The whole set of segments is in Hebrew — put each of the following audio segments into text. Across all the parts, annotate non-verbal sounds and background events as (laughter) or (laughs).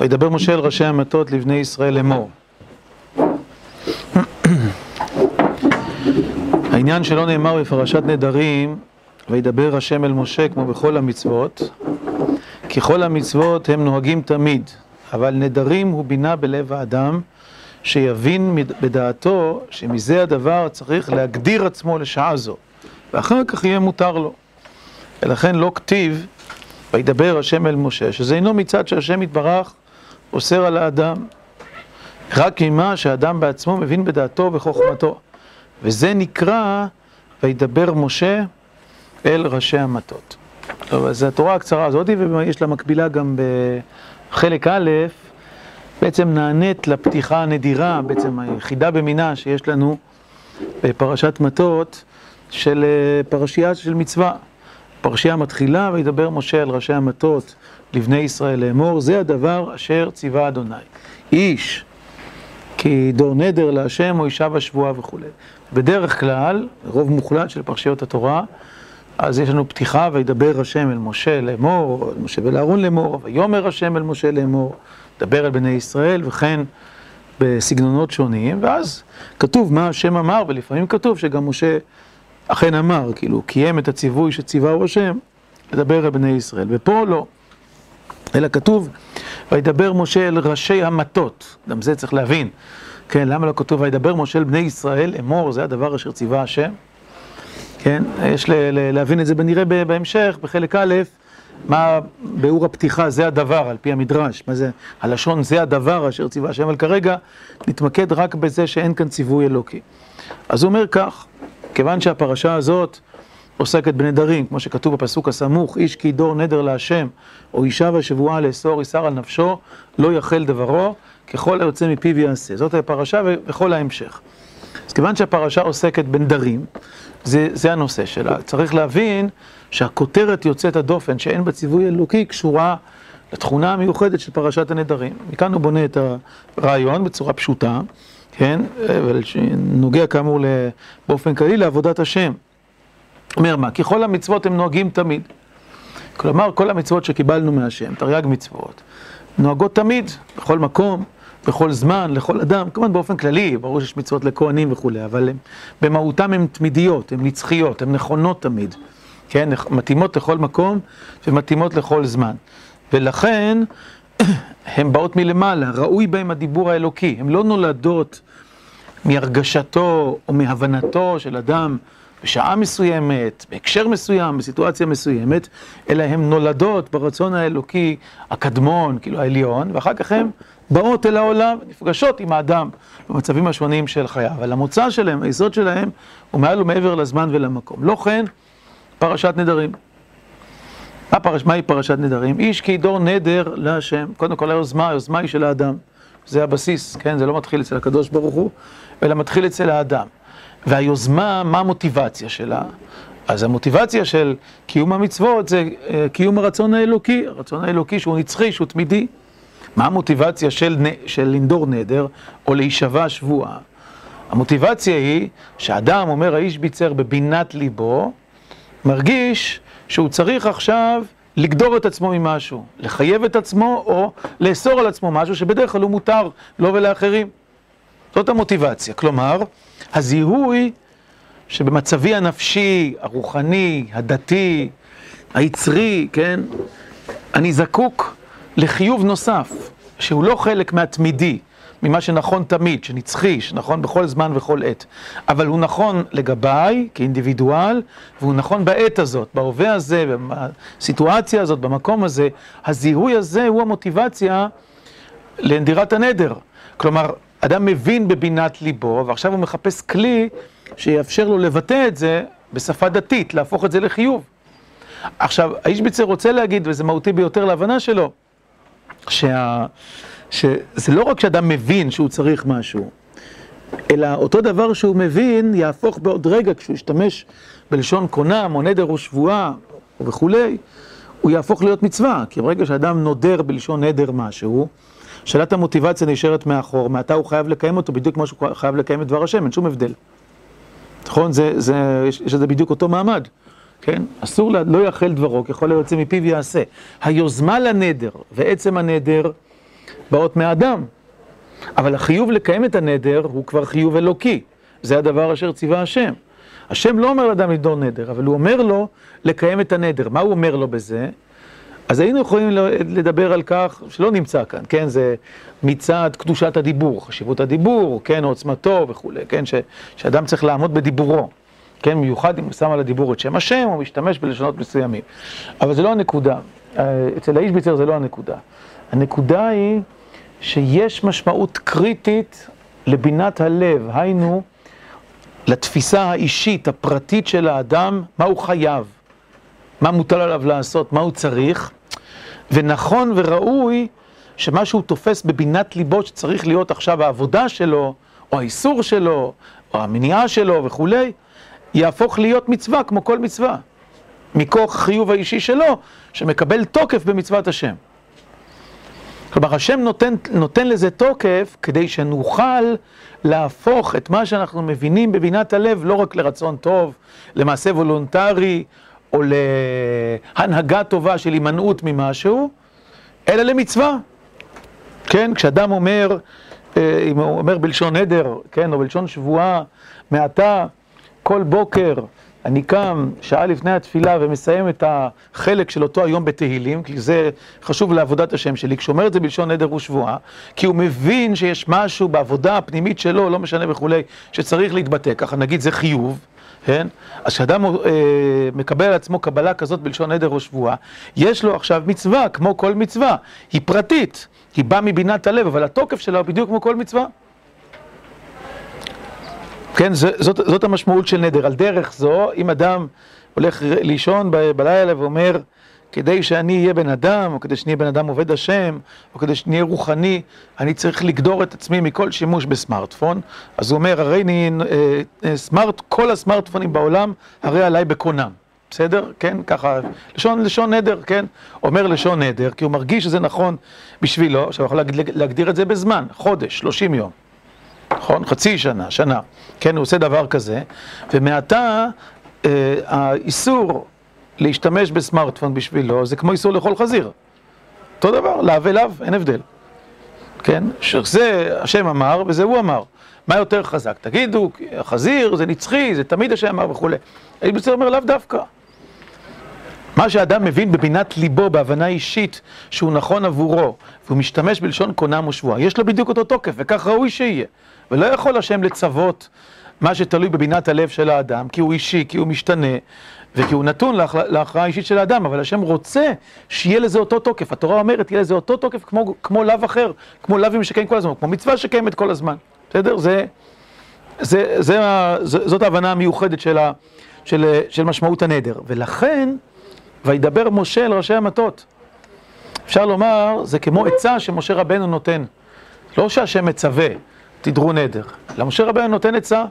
וידבר משה אל ראשי המטות לבני ישראל לאמור. העניין שלא נאמר בפרשת נדרים, וידבר השם אל משה כמו בכל המצוות, כי כל המצוות הם נוהגים תמיד, אבל נדרים הוא בינה בלב האדם, שיבין בדעתו שמזה הדבר צריך להגדיר עצמו לשעה זו, ואחר כך יהיה מותר לו. ולכן לא כתיב, וידבר השם אל משה, שזה אינו מצד שהשם יתברך אוסר על האדם, רק ממה שהאדם בעצמו מבין בדעתו ובחוכמתו. וזה נקרא, וידבר משה אל ראשי המטות. טוב, אז התורה הקצרה הזאת, ויש לה מקבילה גם בחלק א', בעצם נענית לפתיחה הנדירה, בעצם היחידה במינה שיש לנו בפרשת מטות, של פרשייה של מצווה. פרשייה מתחילה, וידבר משה אל ראשי המטות לבני ישראל לאמור, זה הדבר אשר ציווה אדוני. איש, כי דור נדר להשם או אישה בשבועה וכולי. בדרך כלל, רוב מוחלט של פרשיות התורה, אז יש לנו פתיחה, וידבר השם אל משה לאמור, אל משה ולאהרון לאמור, ויאמר השם אל משה לאמור, דבר אל בני ישראל, וכן בסגנונות שונים, ואז כתוב מה השם אמר, ולפעמים כתוב שגם משה אכן אמר, כאילו, קיים את הציווי שציווהו השם, לדבר אל בני ישראל, ופה לא. אלא כתוב, וידבר משה אל ראשי המטות, גם זה צריך להבין. כן, למה לא כתוב וידבר משה אל בני ישראל, אמור, זה הדבר אשר ציווה השם. כן, יש להבין את זה בנראה בהמשך, בחלק א', מה ביאור הפתיחה זה הדבר, על פי המדרש, מה זה, הלשון זה הדבר אשר ציווה השם, אבל כרגע נתמקד רק בזה שאין כאן ציווי אלוקי. אז הוא אומר כך, כיוון שהפרשה הזאת עוסקת בנדרים, כמו שכתוב בפסוק הסמוך, איש כי דור נדר להשם, או אישה ושבועה לאסור איסר על נפשו, לא יחל דברו, ככל היוצא מפיו יעשה. זאת הפרשה וכל ההמשך. אז כיוון שהפרשה עוסקת בנדרים, זה, זה הנושא שלה. צריך להבין שהכותרת יוצאת הדופן, שאין בה ציווי אלוקי, קשורה לתכונה המיוחדת של פרשת הנדרים. מכאן הוא בונה את הרעיון בצורה פשוטה, כן, ונוגע כאמור באופן כללי לעבודת השם. אומר מה? כי כל המצוות הם נוהגים תמיד. כלומר, כל המצוות שקיבלנו מהשם, תרי"ג מצוות, נוהגות תמיד, בכל מקום, בכל זמן, לכל אדם, כמובן באופן כללי, ברור שיש מצוות לכהנים וכולי, אבל הם, במהותם הן תמידיות, הן נצחיות, הן נכונות תמיד, כן, מתאימות לכל מקום ומתאימות לכל זמן. ולכן, הן באות מלמעלה, ראוי בהן הדיבור האלוקי, הן לא נולדות מהרגשתו או מהבנתו של אדם בשעה מסוימת, בהקשר מסוים, בסיטואציה מסוימת, אלא הן נולדות ברצון האלוקי הקדמון, כאילו העליון, ואחר כך הן באות אל העולם, נפגשות עם האדם במצבים השונים של חייו. אבל המוצא שלהם, היסוד שלהם, הוא מעל ומעבר לזמן ולמקום. לא כן, פרשת נדרים. מהי פרשת נדרים? איש כי דור נדר להשם. קודם כל היוזמה, היוזמה היא של האדם. זה הבסיס, כן? זה לא מתחיל אצל הקדוש ברוך הוא, אלא מתחיל אצל האדם. והיוזמה, מה המוטיבציה שלה? אז המוטיבציה של קיום המצוות זה קיום הרצון האלוקי, הרצון האלוקי שהוא נצחי, שהוא תמידי. מה המוטיבציה של, של לנדור נדר או להישבע שבועה? המוטיבציה היא שאדם, אומר האיש ביצר בבינת ליבו, מרגיש שהוא צריך עכשיו לגדור את עצמו ממשהו, לחייב את עצמו או לאסור על עצמו משהו שבדרך כלל הוא מותר לו ולאחרים. זאת המוטיבציה. כלומר, הזיהוי שבמצבי הנפשי, הרוחני, הדתי, היצרי, כן, אני זקוק לחיוב נוסף, שהוא לא חלק מהתמידי, ממה שנכון תמיד, שנצחי, שנכון בכל זמן וכל עת, אבל הוא נכון לגביי, כאינדיבידואל, והוא נכון בעת הזאת, בהווה הזה, בסיטואציה הזאת, במקום הזה, הזיהוי הזה הוא המוטיבציה לנדירת הנדר. כלומר, אדם מבין בבינת ליבו, ועכשיו הוא מחפש כלי שיאפשר לו לבטא את זה בשפה דתית, להפוך את זה לחיוב. עכשיו, האיש ביצר רוצה להגיד, וזה מהותי ביותר להבנה שלו, שה... שזה לא רק שאדם מבין שהוא צריך משהו, אלא אותו דבר שהוא מבין יהפוך בעוד רגע, כשהוא ישתמש בלשון קונם, או נדר או שבועה, וכולי, הוא יהפוך להיות מצווה. כי ברגע שאדם נודר בלשון נדר משהו, שאלת המוטיבציה נשארת מאחור, מעתה הוא חייב לקיים אותו בדיוק כמו שהוא חייב לקיים את דבר השם, אין שום הבדל. נכון? זה, זה, יש לזה בדיוק אותו מעמד. כן? אסור, לה, לא יאכל דברו, ככל היוצא מפיו יעשה. היוזמה לנדר ועצם הנדר באות מאדם. אבל החיוב לקיים את הנדר הוא כבר חיוב אלוקי. זה הדבר אשר ציווה השם. השם לא אומר לאדם לדור נדר, אבל הוא אומר לו לקיים את הנדר. מה הוא אומר לו בזה? אז היינו יכולים לדבר על כך, שלא נמצא כאן, כן, זה מצד קדושת הדיבור, חשיבות הדיבור, כן, עוצמתו וכולי, כן, ש, שאדם צריך לעמוד בדיבורו, כן, מיוחד אם הוא שם על הדיבור את שם השם, או משתמש בלשונות מסוימים. אבל זה לא הנקודה, אה, אצל האיש ביצר זה לא הנקודה. הנקודה היא שיש משמעות קריטית לבינת הלב, היינו, לתפיסה האישית, הפרטית של האדם, מה הוא חייב, מה מוטל עליו לעשות, מה הוא צריך, ונכון וראוי שמה שהוא תופס בבינת ליבו שצריך להיות עכשיו העבודה שלו, או האיסור שלו, או המניעה שלו וכולי, יהפוך להיות מצווה כמו כל מצווה, מכוח החיוב האישי שלו, שמקבל תוקף במצוות השם. כלומר, השם נותן, נותן לזה תוקף כדי שנוכל להפוך את מה שאנחנו מבינים בבינת הלב לא רק לרצון טוב, למעשה וולונטרי, או להנהגה טובה של הימנעות ממשהו, אלא למצווה. כן, כשאדם אומר, אה, אם הוא אומר בלשון נדר, כן, או בלשון שבועה, מעתה, כל בוקר, אני קם שעה לפני התפילה ומסיים את החלק של אותו היום בתהילים, כי זה חשוב לעבודת השם שלי, כשהוא אומר את זה בלשון נדר ושבועה, כי הוא מבין שיש משהו בעבודה הפנימית שלו, לא משנה וכולי, שצריך להתבטא, ככה נגיד זה חיוב, כן? אז כשאדם אה, מקבל על עצמו קבלה כזאת בלשון נדר או שבועה, יש לו עכשיו מצווה, כמו כל מצווה, היא פרטית, היא באה מבינת הלב, אבל התוקף שלה הוא בדיוק כמו כל מצווה. כן, זאת, זאת המשמעות של נדר. על דרך זו, אם אדם הולך לישון בלילה ואומר, כדי שאני אהיה בן אדם, או כדי שנהיה בן אדם עובד השם, או כדי שנהיה רוחני, אני צריך לגדור את עצמי מכל שימוש בסמארטפון. אז הוא אומר, הרי אני, אה, אה, סמארט, כל הסמארטפונים בעולם, הרי עליי בקונם. בסדר? כן? ככה, לשון, לשון נדר, כן? אומר לשון נדר, כי הוא מרגיש שזה נכון בשבילו, עכשיו הוא יכול להגדיר את זה בזמן, חודש, 30 יום. נכון? חצי שנה, שנה. כן, הוא עושה דבר כזה, ומעתה אה, האיסור להשתמש בסמארטפון בשבילו זה כמו איסור לאכול חזיר. אותו דבר, לאו ולאו, אין הבדל. כן? שזה השם אמר וזה הוא אמר. מה יותר חזק? תגידו, החזיר זה נצחי, זה תמיד השם אמר וכולי. אני בסדר אומר לאו דווקא. מה שאדם מבין בבינת ליבו, בהבנה אישית, שהוא נכון עבורו, והוא משתמש בלשון קונם ושבועה, יש לו בדיוק אותו תוקף, וכך ראוי שיהיה. ולא יכול השם לצוות מה שתלוי בבינת הלב של האדם, כי הוא אישי, כי הוא משתנה, וכי הוא נתון להכרעה האישית של האדם, אבל השם רוצה שיהיה לזה אותו תוקף. התורה אומרת, יהיה לזה אותו תוקף כמו, כמו לאו אחר, כמו לאווים שקיים כל הזמן, כמו מצווה שקיימת כל הזמן. בסדר? זה, זה, זה, זה, זאת ההבנה המיוחדת של, ה, של, של משמעות הנדר. ולכן, וידבר משה אל ראשי המטות. אפשר לומר, זה כמו עצה שמשה רבנו נותן. לא שהשם מצווה, תדרו נדר, אלא משה רבנו נותן עצה.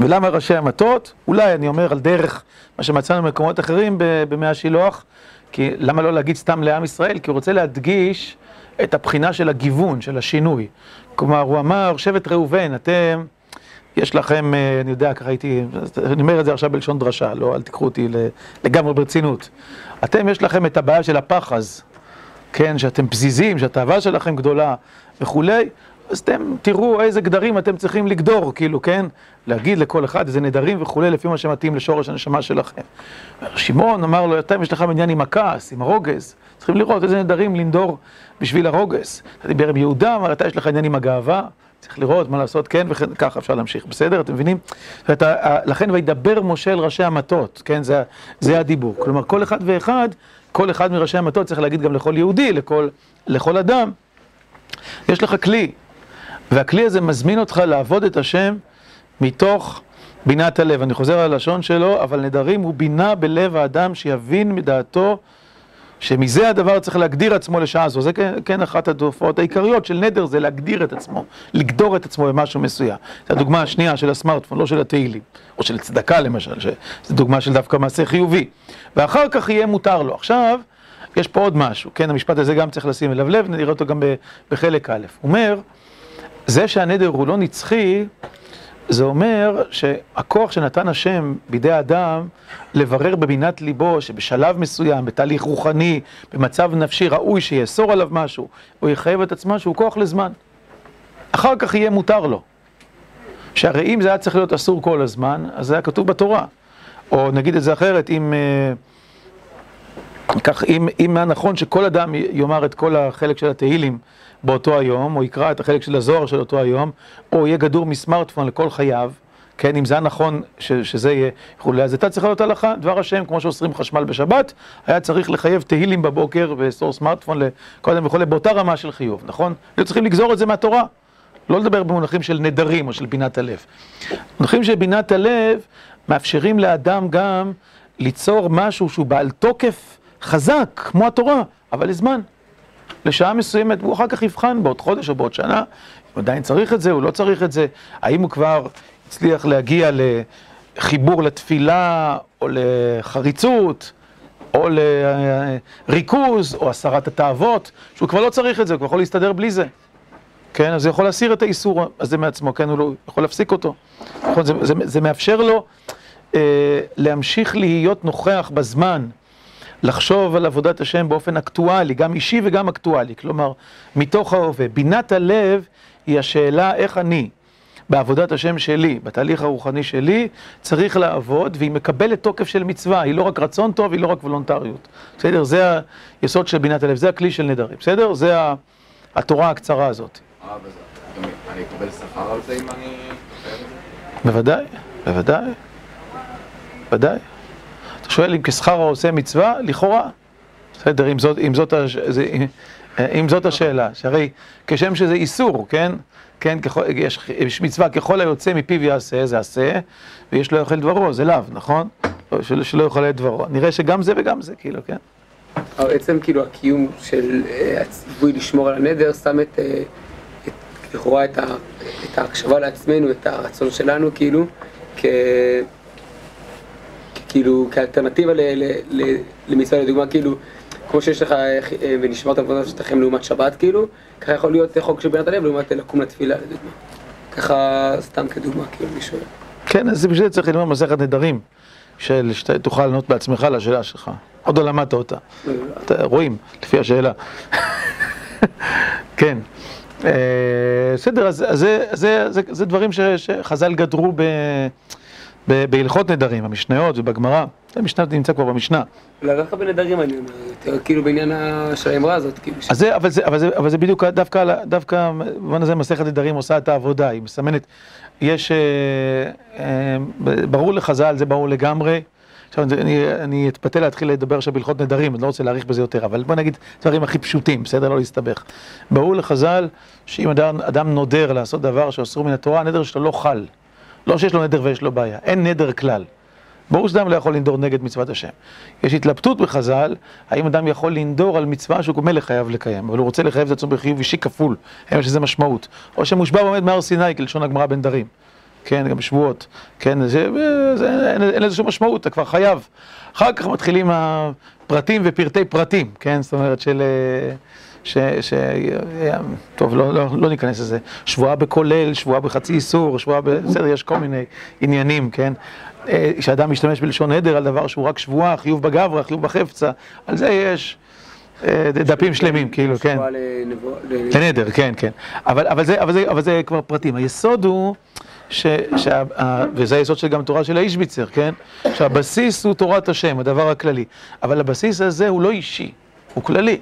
ולמה ראשי המטות? אולי אני אומר על דרך מה שמצאנו במקומות אחרים במאה השילוח, כי למה לא להגיד סתם לעם ישראל? כי הוא רוצה להדגיש את הבחינה של הגיוון, של השינוי. כלומר, הוא אמר, שבט ראובן, אתם, יש לכם, אה, אני יודע, ככה הייתי, אני אומר את זה עכשיו בלשון דרשה, לא, אל תיקחו אותי לגמרי ברצינות. אתם, יש לכם את הבעיה של הפחז, כן, שאתם פזיזים, שהתאווה שלכם גדולה וכולי. אז אתם תראו איזה גדרים אתם צריכים לגדור, כאילו, כן? להגיד לכל אחד איזה נדרים וכולי, לפי מה שמתאים לשורש הנשמה שלכם. שמעון אמר לו, אתם יש לך עניין עם הכעס, עם הרוגז, צריכים לראות איזה נדרים לנדור בשביל הרוגז. דיבר עם יהודה, אמר, אתה יש לך עניין עם הגאווה, צריך לראות מה לעשות, כן, וככה אפשר להמשיך, בסדר? אתם מבינים? ואתה, לכן וידבר משה אל ראשי המטות, כן? זה, זה הדיבור. כלומר, כל אחד ואחד, כל אחד מראשי המטות צריך להגיד גם לכל יהודי, לכל, לכל אדם, יש לך כלי. והכלי הזה מזמין אותך לעבוד את השם מתוך בינת הלב. אני חוזר על הלשון שלו, אבל נדרים הוא בינה בלב האדם שיבין מדעתו שמזה הדבר צריך להגדיר עצמו לשעה זו. זה כן, כן אחת התופעות העיקריות של נדר, זה להגדיר את עצמו, לגדור את עצמו במשהו מסוים. זו הדוגמה השנייה של הסמארטפון, לא של התהילים, או של צדקה למשל, שזו דוגמה של דווקא מעשה חיובי. ואחר כך יהיה מותר לו. עכשיו, יש פה עוד משהו, כן, המשפט הזה גם צריך לשים אליו לב, נראה אותו גם בחלק א'. הוא אומר, זה שהנדר הוא לא נצחי, זה אומר שהכוח שנתן השם בידי האדם לברר בבינת ליבו שבשלב מסוים, בתהליך רוחני, במצב נפשי ראוי שיאסור עליו משהו, או יחייב את עצמו שהוא כוח לזמן. אחר כך יהיה מותר לו. שהרי אם זה היה צריך להיות אסור כל הזמן, אז זה היה כתוב בתורה. או נגיד את זה אחרת, אם... כך, אם, אם היה נכון שכל אדם יאמר את כל החלק של התהילים באותו היום, או יקרא את החלק של הזוהר של אותו היום, או יהיה גדור מסמארטפון לכל חייו, כן, אם זה היה נכון ש, שזה יהיה וכולי, אז הייתה צריכה להיות הלכה, דבר השם, כמו שאוסרים חשמל בשבת, היה צריך לחייב תהילים בבוקר ולאסור סמארטפון לכל אדם וכולי, באותה רמה של חיוב, נכון? היו צריכים לגזור את זה מהתורה, לא לדבר במונחים של נדרים או של בינת הלב. מונחים של בינת הלב מאפשרים לאדם גם ליצור משהו שהוא בעל תוקף חזק, כמו התורה, אבל לזמן. לשעה מסוימת, והוא אחר כך יבחן בעוד חודש או בעוד שנה, הוא עדיין צריך את זה, הוא לא צריך את זה, האם הוא כבר הצליח להגיע לחיבור לתפילה, או לחריצות, או לריכוז, או הסרת התאוות, שהוא כבר לא צריך את זה, הוא כבר יכול להסתדר בלי זה. כן, אז הוא יכול להסיר את האיסור הזה מעצמו, כן, הוא לא יכול להפסיק אותו. נכון, זה, זה, זה מאפשר לו אה, להמשיך להיות נוכח בזמן. לחשוב על עבודת השם באופן אקטואלי, גם אישי וגם אקטואלי, כלומר, מתוך ההווה. בינת הלב היא השאלה איך אני, בעבודת השם שלי, בתהליך הרוחני שלי, צריך לעבוד, והיא מקבלת תוקף של מצווה, היא לא רק רצון טוב, היא לא רק וולונטריות. בסדר? זה היסוד של בינת הלב, זה הכלי של נדרים, בסדר? זה התורה הקצרה הזאת. אני אקבל שכר על זה אם אני... בוודאי, בוודאי, בוודאי. אתה שואל אם כשכר העושה מצווה, לכאורה. בסדר, אם זאת, אם זאת, אם זאת השאלה, שהרי כשם שזה איסור, כן? כן, ככל, יש, יש מצווה ככל היוצא מפיו יעשה, זה עשה, ויש לא יאכל דברו, זה לאו, נכון? של, שלא יאכל את דברו. נראה שגם זה וגם זה, כאילו, כן? אבל עצם כאילו הקיום של אה, הציווי לשמור על הנדר, שם את, אה, את לכאורה את, את ההקשבה לעצמנו, את הרצון שלנו, כאילו, כ... כאילו, כאלטרנטיבה למצווה, לדוגמה, כאילו, כמו שיש לך, אה, ונשמרת עבודת שלכם לעומת שבת, כאילו, ככה יכול להיות חוק של בנת הלב לעומת לקום לתפילה, לדוגמה. ככה, סתם כדוגמה, כאילו, מי שואל. כן, אז בשביל זה צריך ללמוד מסכת נדרים, של שתוכל לענות בעצמך לשאלה שלך. עוד לא למדת אותה. רואים, לפי השאלה. (laughs) כן. אה, בסדר, אז זה דברים שחז"ל גדרו ב... בהלכות נדרים, המשניות ובגמרא, המשנה נמצא כבר במשנה. לא דווקא בנדרים אני אומר, יותר כאילו בעניין של האמרה הזאת, כאילו. אז זה, אבל זה, אבל זה, אבל זה בדיוק, דווקא, דווקא, במובן הזה מסכת נדרים עושה את העבודה, היא מסמנת, יש, אה, אה, ברור לחז"ל, זה ברור לגמרי. עכשיו אני, אני אתפתה להתחיל לדבר עכשיו בהלכות נדרים, אני לא רוצה להאריך בזה יותר, אבל בוא נגיד דברים הכי פשוטים, בסדר? לא להסתבך. ברור לחז"ל שאם אדם, אדם נודר לעשות דבר שאסור מן התורה, הנדר שלו לא חל. לא שיש לו נדר ויש לו בעיה, אין נדר כלל. ברור שאדם לא יכול לנדור נגד מצוות השם. יש התלבטות בחז"ל, האם אדם יכול לנדור על מצווה שהוא מלך חייב לקיים, אבל הוא רוצה לחייב את עצמו בחיוב אישי כפול, אין שזה משמעות. או שמושבע ועומד מהר סיני, כלשון הגמרא בין דרים. כן, גם שבועות. כן, זה, זה, אין, אין לזה שום משמעות, אתה כבר חייב. אחר כך מתחילים הפרטים ופרטי פרטים, כן? זאת אומרת של... ש... ש... טוב, לא, לא, לא ניכנס לזה. שבועה בכולל, שבועה בחצי איסור, שבועה ב... בסדר, יש כל מיני עניינים, כן? אה, שאדם משתמש בלשון עדר על דבר שהוא רק שבועה, חיוב בגברא, חיוב בחפצה, על זה יש אה, דפים שלמים, כאילו, כן. לנדר, כן, כן. אבל, אבל, זה, אבל, זה, אבל זה כבר פרטים. היסוד הוא... ש, שה, וזה היסוד של גם תורה של האישביצר, כן? שהבסיס הוא תורת השם, הדבר הכללי. אבל הבסיס הזה הוא לא אישי, הוא כללי.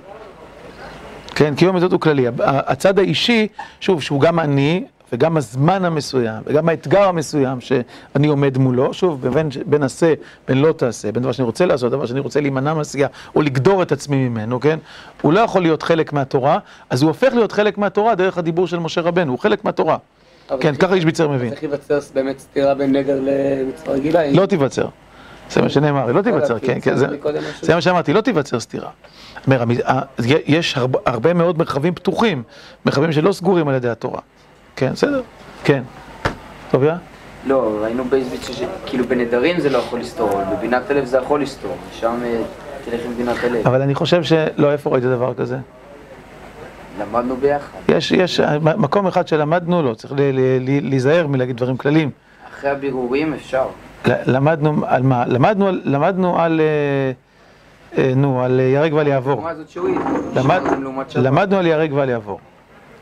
כן, קיום המצוות הוא כללי. הצד האישי, שוב, שהוא גם אני, וגם הזמן המסוים, וגם האתגר המסוים שאני עומד מולו, שוב, בין, בין עשה, בין לא תעשה, בין דבר שאני רוצה לעשות, דבר שאני רוצה להימנע מעשייה, או לגדור את עצמי ממנו, כן? הוא לא יכול להיות חלק מהתורה, אז הוא הופך להיות חלק מהתורה דרך הדיבור של משה רבנו, הוא חלק מהתורה. כן, ככה איש ביצר מבין. צריך להיווצר באמת סתירה בין נגר למצווה רגילה? לא תיווצר. זה מה שנאמר, לא תיווצר, כן, כן, זה מה שאמרתי, לא תיווצר סתירה. יש הרבה מאוד מרחבים פתוחים, מרחבים שלא סגורים על ידי התורה. כן, בסדר, כן. טוביה? לא, ראינו באיזביץ' שכאילו בנדרים זה לא יכול לסתור, אבל בבינת הלב זה יכול לסתור, שם תלך עם בינת הלב. אבל אני חושב שלא, איפה ראית דבר כזה? למדנו ביחד. יש, יש מקום אחד שלמדנו, לא, צריך להיזהר מלהגיד דברים כלליים. אחרי הבירורים אפשר. למדנו על מה? למדנו, על- למדנו על, אה, אה, נו, על אה, ייהרג ואל יעבור. למד. למדנו על ייהרג ואל יעבור.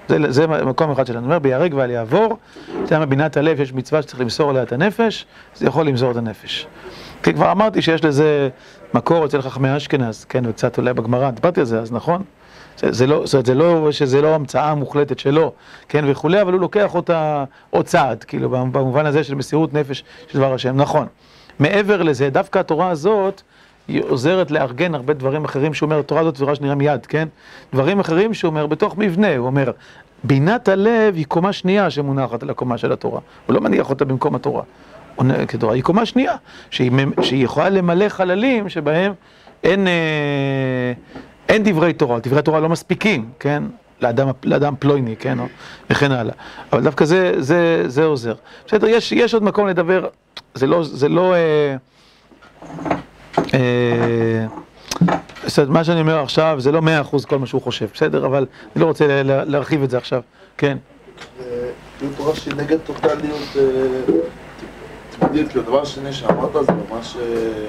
זה, זה מקום אחד שלנו. אומר, ביהרג ואל יעבור, שם בינת הלב יש מצווה שצריך למסור עליה את הנפש, זה יכול למסור את הנפש. כי כבר אמרתי שיש לזה מקור אצל חכמי אשכנז, כן, וקצת אולי בגמרא, דיברתי על זה אז, נכון? זה, לא, זאת אומרת, זה לא, שזה לא המצאה מוחלטת שלו, כן, וכולי, אבל הוא לוקח אותה עוד צעד, כאילו, במובן הזה של מסירות נפש של דבר השם, נכון. מעבר לזה, דווקא התורה הזאת, היא עוזרת לארגן הרבה דברים אחרים שהוא אומר, התורה הזאת תורה שנראה מיד, כן? דברים אחרים שהוא אומר בתוך מבנה, הוא אומר, בינת הלב היא קומה שנייה שמונחת על הקומה של התורה, הוא לא מניח אותה במקום התורה, כתורה, היא קומה שנייה, שהיא, יכולה למלא חללים שבהם אין, אה, אין דברי תורה, דברי תורה לא מספיקים, כן? לאדם, לאדם פלויני, כן? או, וכן הלאה. אבל דווקא זה, זה, זה עוזר. בסדר, יש, יש עוד מקום לדבר, זה לא, זה לא... אה, אה, אומרת, מה שאני אומר עכשיו זה לא מאה אחוז כל מה שהוא חושב, בסדר? אבל אני לא רוצה לה- לה- להרחיב את זה עכשיו, כן. כאילו תורה שהיא נגד טוטליות, תמידית, כאילו הדבר השני שאמרת זה ממש, אה,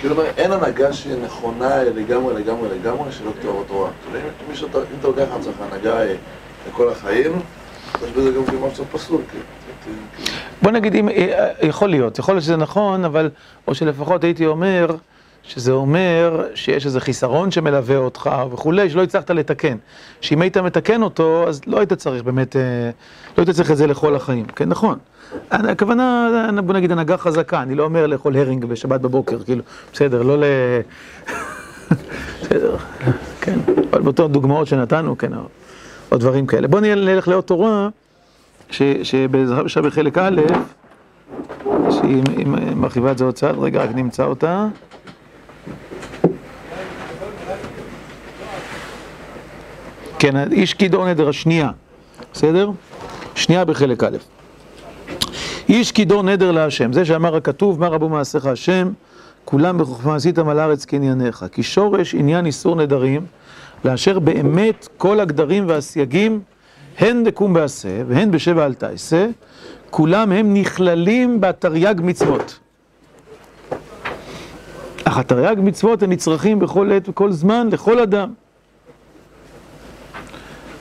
כאילו אין הנהגה שהיא נכונה לגמרי לגמרי לגמרי שלא התורה. כאילו אם אתה לוקח לעצמך הנהגה אה, לכל החיים, יש בזה גם כאילו משהו פסול, כאילו. כאילו. בוא נגיד, אה, יכול להיות, יכול להיות שזה נכון, אבל, או שלפחות הייתי אומר, שזה אומר שיש איזה חיסרון שמלווה אותך וכולי, שלא הצלחת לתקן. שאם היית מתקן אותו, אז לא היית צריך באמת, אה, לא היית צריך את זה לכל החיים, כן, נכון. הכוונה, בוא נגיד, הנהגה חזקה, אני לא אומר לאכול הרינג בשבת בבוקר, כאילו, בסדר, לא ל... בסדר, כן, אבל באותו דוגמאות שנתנו, כן, או, או דברים כאלה. בוא נלך לעוד תורה. שבעזרת השם בחלק א', שהיא היא מרחיבה את זה עוד צעד, רגע, רק נמצא אותה. כן, איש כידון נדר השנייה, בסדר? שנייה בחלק א'. איש כידון נדר להשם, זה שאמר הכתוב, מה רבו מעשיך השם, כולם בחוכמה עשיתם על הארץ כענייניך. כי שורש עניין איסור נדרים, לאשר באמת כל הגדרים והסייגים הן דקום בעשה והן בשבע אל תעשה, כולם הם נכללים בתרי"ג מצוות. אך התרי"ג מצוות הם נצרכים בכל עת וכל זמן לכל אדם.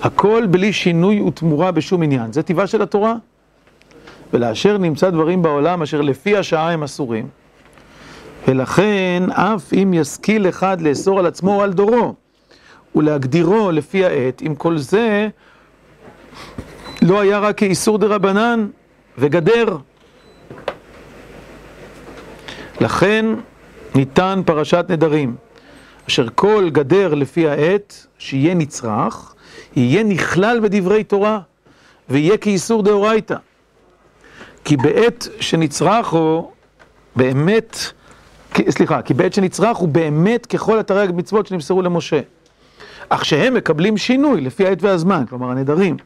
הכל בלי שינוי ותמורה בשום עניין. זה טבעה של התורה. ולאשר נמצא דברים בעולם אשר לפי השעה הם אסורים. ולכן אף אם ישכיל אחד לאסור על עצמו או על דורו ולהגדירו לפי העת, עם כל זה לא היה רק כאיסור דה רבנן וגדר. לכן ניתן פרשת נדרים, אשר כל גדר לפי העת, שיהיה נצרך, יהיה נכלל בדברי תורה, ויהיה כאיסור דאורייתא. כי בעת שנצרך הוא באמת, סליחה, כי בעת שנצרך הוא באמת ככל התרי"ג מצוות שנמסרו למשה. אך שהם מקבלים שינוי לפי העת והזמן, כלומר הנדרים.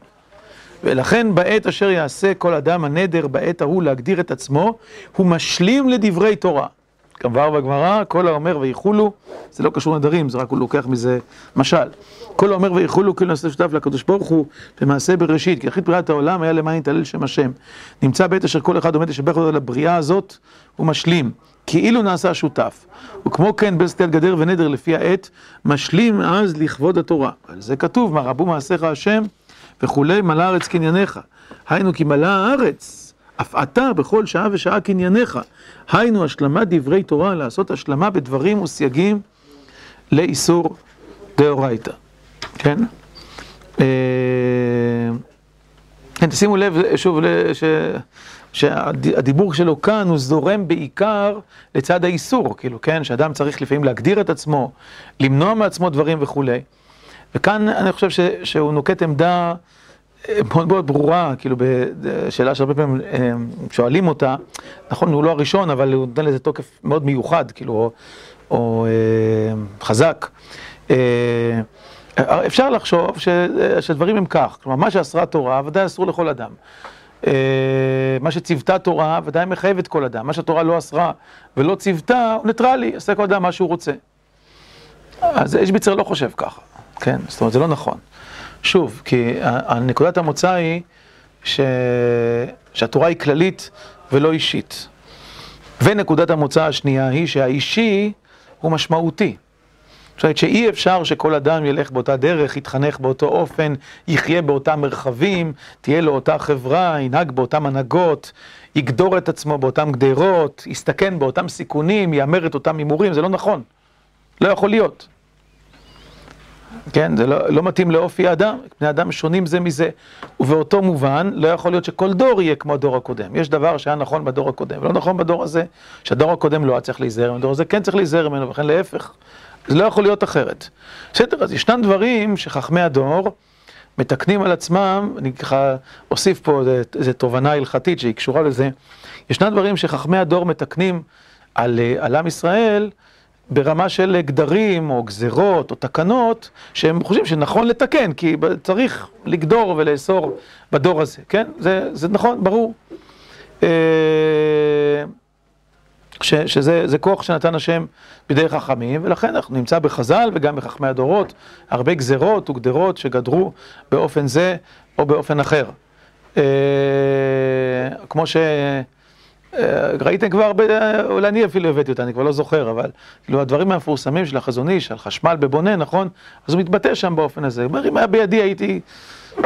ולכן בעת אשר יעשה כל אדם הנדר בעת ההוא להגדיר את עצמו, הוא משלים לדברי תורה. כבר בגמרא, כל האומר ויחולו, זה לא קשור לנדרים, זה רק הוא לוקח מזה משל. כל האומר ויחולו כאילו נעשה שותף לקדוש ברוך הוא במעשה בראשית, כי יחיד בריאת העולם היה למען יתהלל שם השם. נמצא בעת אשר כל אחד עומד לשבח אותו על הבריאה הזאת, הוא משלים, כאילו נעשה שותף. וכמו כן בין סטיית גדר ונדר לפי העת, משלים אז לכבוד התורה. על זה כתוב, מה רבו מעשיך השם וכולי, מלא הארץ קנייניך. היינו כי מלאה הארץ. אף אתה בכל שעה ושעה קנייניך. היינו השלמת דברי תורה, לעשות השלמה בדברים וסייגים לאיסור דאורייתא. כן? אה, כן, תשימו לב, שוב, ש- שהדיבור שלו כאן הוא זורם בעיקר לצד האיסור, כאילו, כן? שאדם צריך לפעמים להגדיר את עצמו, למנוע מעצמו דברים וכולי. וכאן אני חושב ש, שהוא נוקט עמדה אה, מאוד מאוד ברורה, כאילו בשאלה שהרבה פעמים אה, שואלים אותה, נכון, הוא לא הראשון, אבל הוא נותן לזה תוקף מאוד מיוחד, כאילו, או, או חזק. אה, אפשר לחשוב ש, שדברים הם כך, כלומר, מה שאסרה תורה, ודאי אסור לכל אדם. אה, מה שציוותה תורה, ודאי מחייב את כל אדם. מה שהתורה לא אסרה ולא ציוותה, הוא ניטרלי, עושה כל אדם מה שהוא רוצה. אז איש ביצר לא חושב ככה. כן? זאת אומרת, זה לא נכון. שוב, כי ה- נקודת המוצא היא ש... שהתורה היא כללית ולא אישית. ונקודת המוצא השנייה היא שהאישי הוא משמעותי. זאת אומרת שאי אפשר שכל אדם ילך באותה דרך, יתחנך באותו אופן, יחיה באותם מרחבים, תהיה לו אותה חברה, ינהג באותם הנהגות, יגדור את עצמו באותם גדרות, יסתכן באותם סיכונים, יאמר את אותם הימורים, זה לא נכון. לא יכול להיות. כן, זה לא, לא מתאים לאופי האדם, בני אדם שונים זה מזה. ובאותו מובן, לא יכול להיות שכל דור יהיה כמו הדור הקודם. יש דבר שהיה נכון בדור הקודם, ולא נכון בדור הזה, שהדור הקודם לא היה צריך להיזהר ממנו, הדור הזה כן צריך להיזהר ממנו, וכן להפך. זה לא יכול להיות אחרת. בסדר, אז ישנם דברים שחכמי הדור מתקנים על עצמם, אני ככה אוסיף פה איזו תובנה הלכתית שהיא קשורה לזה, ישנם דברים שחכמי הדור מתקנים על, על עם ישראל ברמה של גדרים או גזרות או תקנות שהם חושבים שנכון לתקן, כי צריך לגדור ולאסור בדור הזה, כן? זה, זה נכון, ברור. ש, שזה כוח שנתן השם בידי חכמים, ולכן אנחנו נמצא בחז"ל וגם בחכמי הדורות הרבה גזרות וגדרות שגדרו באופן זה או באופן אחר. אה, כמו ש... אה, ראיתם כבר, אולי אני אפילו הבאתי אותה, אני כבר לא זוכר, אבל כאילו הדברים המפורסמים של החזון איש, על חשמל בבונה, נכון? אז הוא מתבטא שם באופן הזה. הוא אומר, אם היה בידי הייתי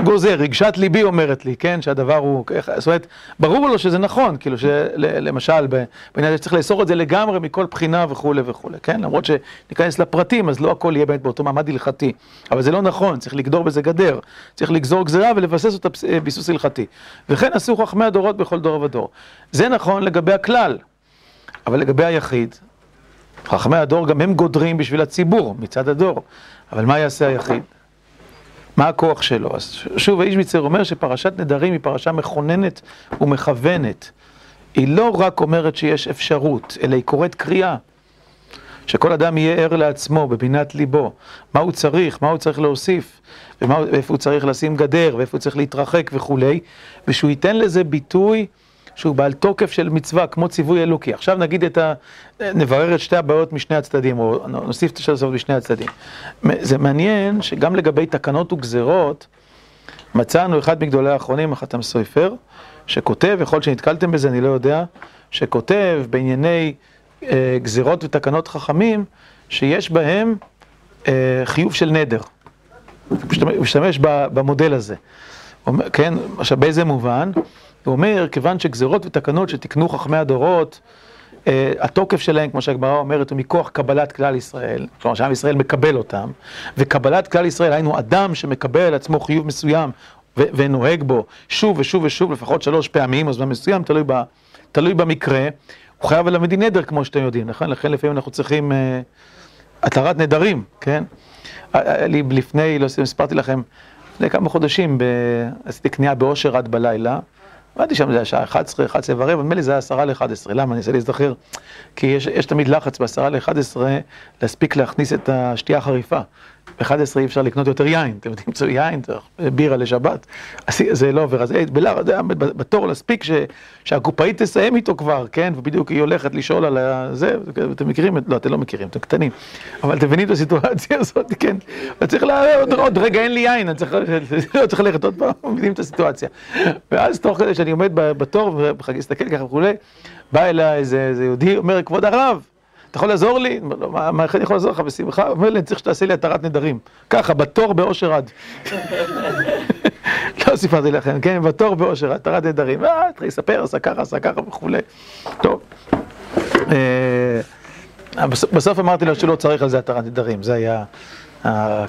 גוזר, רגשת ליבי אומרת לי, כן, שהדבר הוא, זאת אומרת, ברור לו שזה נכון, כאילו שלמשל, בעניין הזה צריך לאסור את זה לגמרי מכל בחינה וכולי וכולי, כן? למרות שניכנס לפרטים, אז לא הכל יהיה באמת באותו מעמד הלכתי, אבל זה לא נכון, צריך לגדור בזה גדר, צריך לגזור גזירה ולבסס אותה ביסוס הלכתי. וכן עשו חכמי הדורות בכל דור ודור. זה נכון לגבי הכלל, אבל לגבי היחיד, חכמי הדור גם הם גודרים בשביל הציבור מצד הדור, אבל מה יעשה היחיד? מה הכוח שלו? אז שוב, האיש מצר אומר שפרשת נדרים היא פרשה מכוננת ומכוונת. היא לא רק אומרת שיש אפשרות, אלא היא קוראת קריאה. שכל אדם יהיה ער לעצמו, בבינת ליבו, מה הוא צריך, מה הוא צריך להוסיף, ואיפה הוא צריך לשים גדר, ואיפה הוא צריך להתרחק וכולי, ושהוא ייתן לזה ביטוי שהוא בעל תוקף של מצווה, כמו ציווי אלוקי. עכשיו נגיד את ה... נברר את שתי הבעיות משני הצדדים, או נוסיף את השאלות משני הצדדים. זה מעניין שגם לגבי תקנות וגזרות, מצאנו אחד מגדולי האחרונים, החתם סופר, שכותב, יכול להיות שנתקלתם בזה, אני לא יודע, שכותב בענייני אה, גזרות ותקנות חכמים, שיש בהם אה, חיוב של נדר. הוא משתמש במודל הזה. כן, עכשיו באיזה מובן? הוא אומר, כיוון שגזרות ותקנות שתיקנו חכמי הדורות, uh, התוקף שלהם, כמו שהגמרא אומרת, הוא מכוח קבלת כלל ישראל, כלומר שעם ישראל מקבל אותם, וקבלת כלל ישראל, היינו אדם שמקבל על עצמו חיוב מסוים ונוהג בו שוב ושוב ושוב, לפחות שלוש פעמים, או זמן מסוים, תלוי, ב, תלוי במקרה, הוא חייב ללמד נדר, כמו שאתם יודעים, נכון? לכן לפעמים אנחנו צריכים uh, התרת נדרים, כן? לי לפני, לא סיפרתי לכם, לפני כמה חודשים. עשיתי קנייה באושר עד בלילה. עבדתי שם, זה היה שעה 11, 11 ורבע, נדמה לי זה היה 10 ל-11, למה? אני אנסה להזדכר. כי יש, יש תמיד לחץ ב-10 ל-11 להספיק להכניס את השתייה החריפה. ב-11 אי אפשר לקנות יותר יין, אתם יודעים, צריך יין, צריך בירה לשבת, זה לא עובר, אז בלחץ, בתור להספיק שהקופאית תסיים איתו כבר, כן, ובדיוק היא הולכת לשאול על זה, אתם מכירים? לא, אתם לא מכירים, אתם קטנים, אבל אתם מבינים את הסיטואציה הזאת, כן, וצריך עוד, עוד רגע, אין לי יין, אני צריך, (laughs) לא צריך ללכת עוד פעם, מבינים את הסיטואציה. ואז תוך כדי שאני עומד בתור, ומסתכל ככה וכולי, בא אליי איזה יהודי, אומר, כבוד הרב, יכול לעזור לי? מה, איך אני יכול לעזור לך בשמחה? הוא אומר לי, אני צריך שתעשה לי התרת נדרים. ככה, בתור באושר עד. (laughs) לא סיפרתי לכם, כן? בתור באושר התרת נדרים. אה, התחיל לספר, עשה ככה, עשה ככה וכולי. טוב. בסוף אמרתי לו שלא צריך על זה התרת נדרים, זה היה...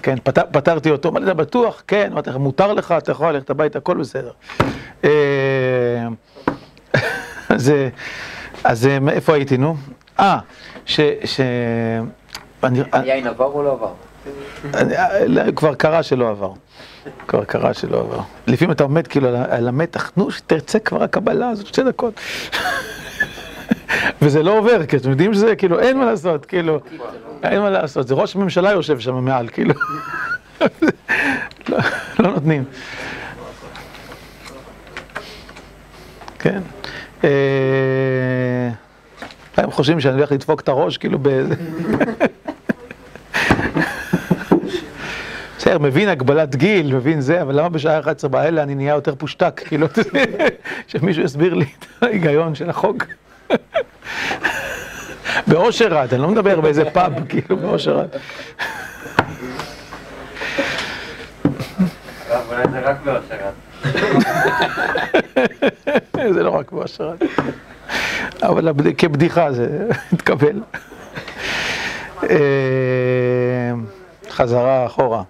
כן, פתרתי אותו, אמרתי, אתה בטוח? כן, אמרתי לך, מותר לך, אתה יכול ללכת הביתה, הכל בסדר. (laughs) אז איפה הייתי, נו? אה, ש... ש... היין עבר או לא עבר? אה, כבר קרה שלא עבר. כבר קרה שלא עבר. לפעמים אתה עומד כאילו על המתח, נו, שתרצה כבר הקבלה הזאת, שתי דקות. (laughs) וזה לא עובר, כי אתם יודעים שזה, כאילו, אין מה לעשות, כאילו, אין מה לעשות, זה ראש הממשלה יושב שם מעל, כאילו. (laughs) לא, לא נותנים. כן. הם חושבים שאני הולך לדפוק את הראש, כאילו באיזה... בסדר, מבין הגבלת גיל, מבין זה, אבל למה בשעה 11 בלילה אני נהיה יותר פושטק? כאילו, שמישהו יסביר לי את ההיגיון של החוק. באושר רד, אני לא מדבר באיזה פאב, כאילו, באושר רד. אולי זה רק בהשערה. (laughs) זה לא רק באושר רד. אבל כבדיחה זה (laughs) התקבל. אה, חזרה אחורה.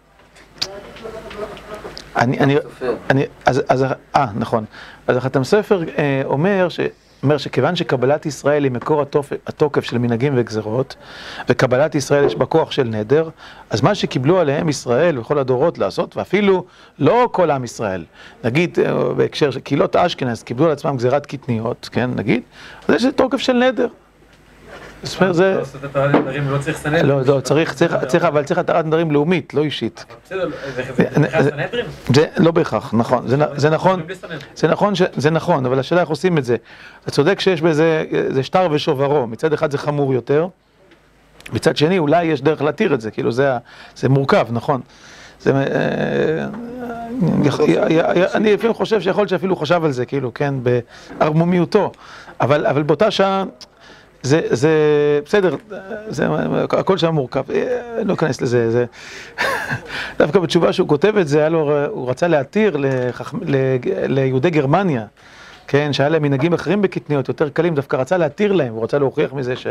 אני, אני. אני, אז, אז, אה, נכון. אז החתם ספר אה, אומר, ש, אומר שכיוון שקבלת ישראל היא מקור התוקף של מנהגים וגזרות, וקבלת ישראל יש בה כוח של נדר, אז מה שקיבלו עליהם ישראל וכל הדורות לעשות, ואפילו לא כל עם ישראל, נגיד אה, בהקשר של קהילות אשכנז קיבלו על עצמם גזירת קטניות, כן, נגיד, אז יש תוקף של נדר. זה... לא לא צריך. לא, לא, צריך, צריך, אבל צריך התרת נדרים לאומית, לא אישית. זה לא בהכרח, נכון, זה, נכון. זה נכון, זה נכון, אבל השאלה איך עושים את זה. אתה צודק שיש בזה, זה שטר ושוברו, מצד אחד זה חמור יותר, מצד שני אולי יש דרך להתיר את זה, כאילו זה, מורכב, נכון. זה, אה, יכ- אני לפעמים חושב שיכול להיות שאפילו חשב על זה, כאילו, כן, בערמומיותו, אבל באותה שעה, זה, זה, בסדר, זה, הכל שם מורכב, אה, לא אכנס לזה, זה, (laughs) דווקא בתשובה שהוא כותב את זה, לו, הוא רצה להתיר לחכ... ל- ליהודי גרמניה, כן, שהיה להם מנהגים אחרים בקטניות, יותר קלים, דווקא רצה להתיר להם, הוא רצה להוכיח מזה ש...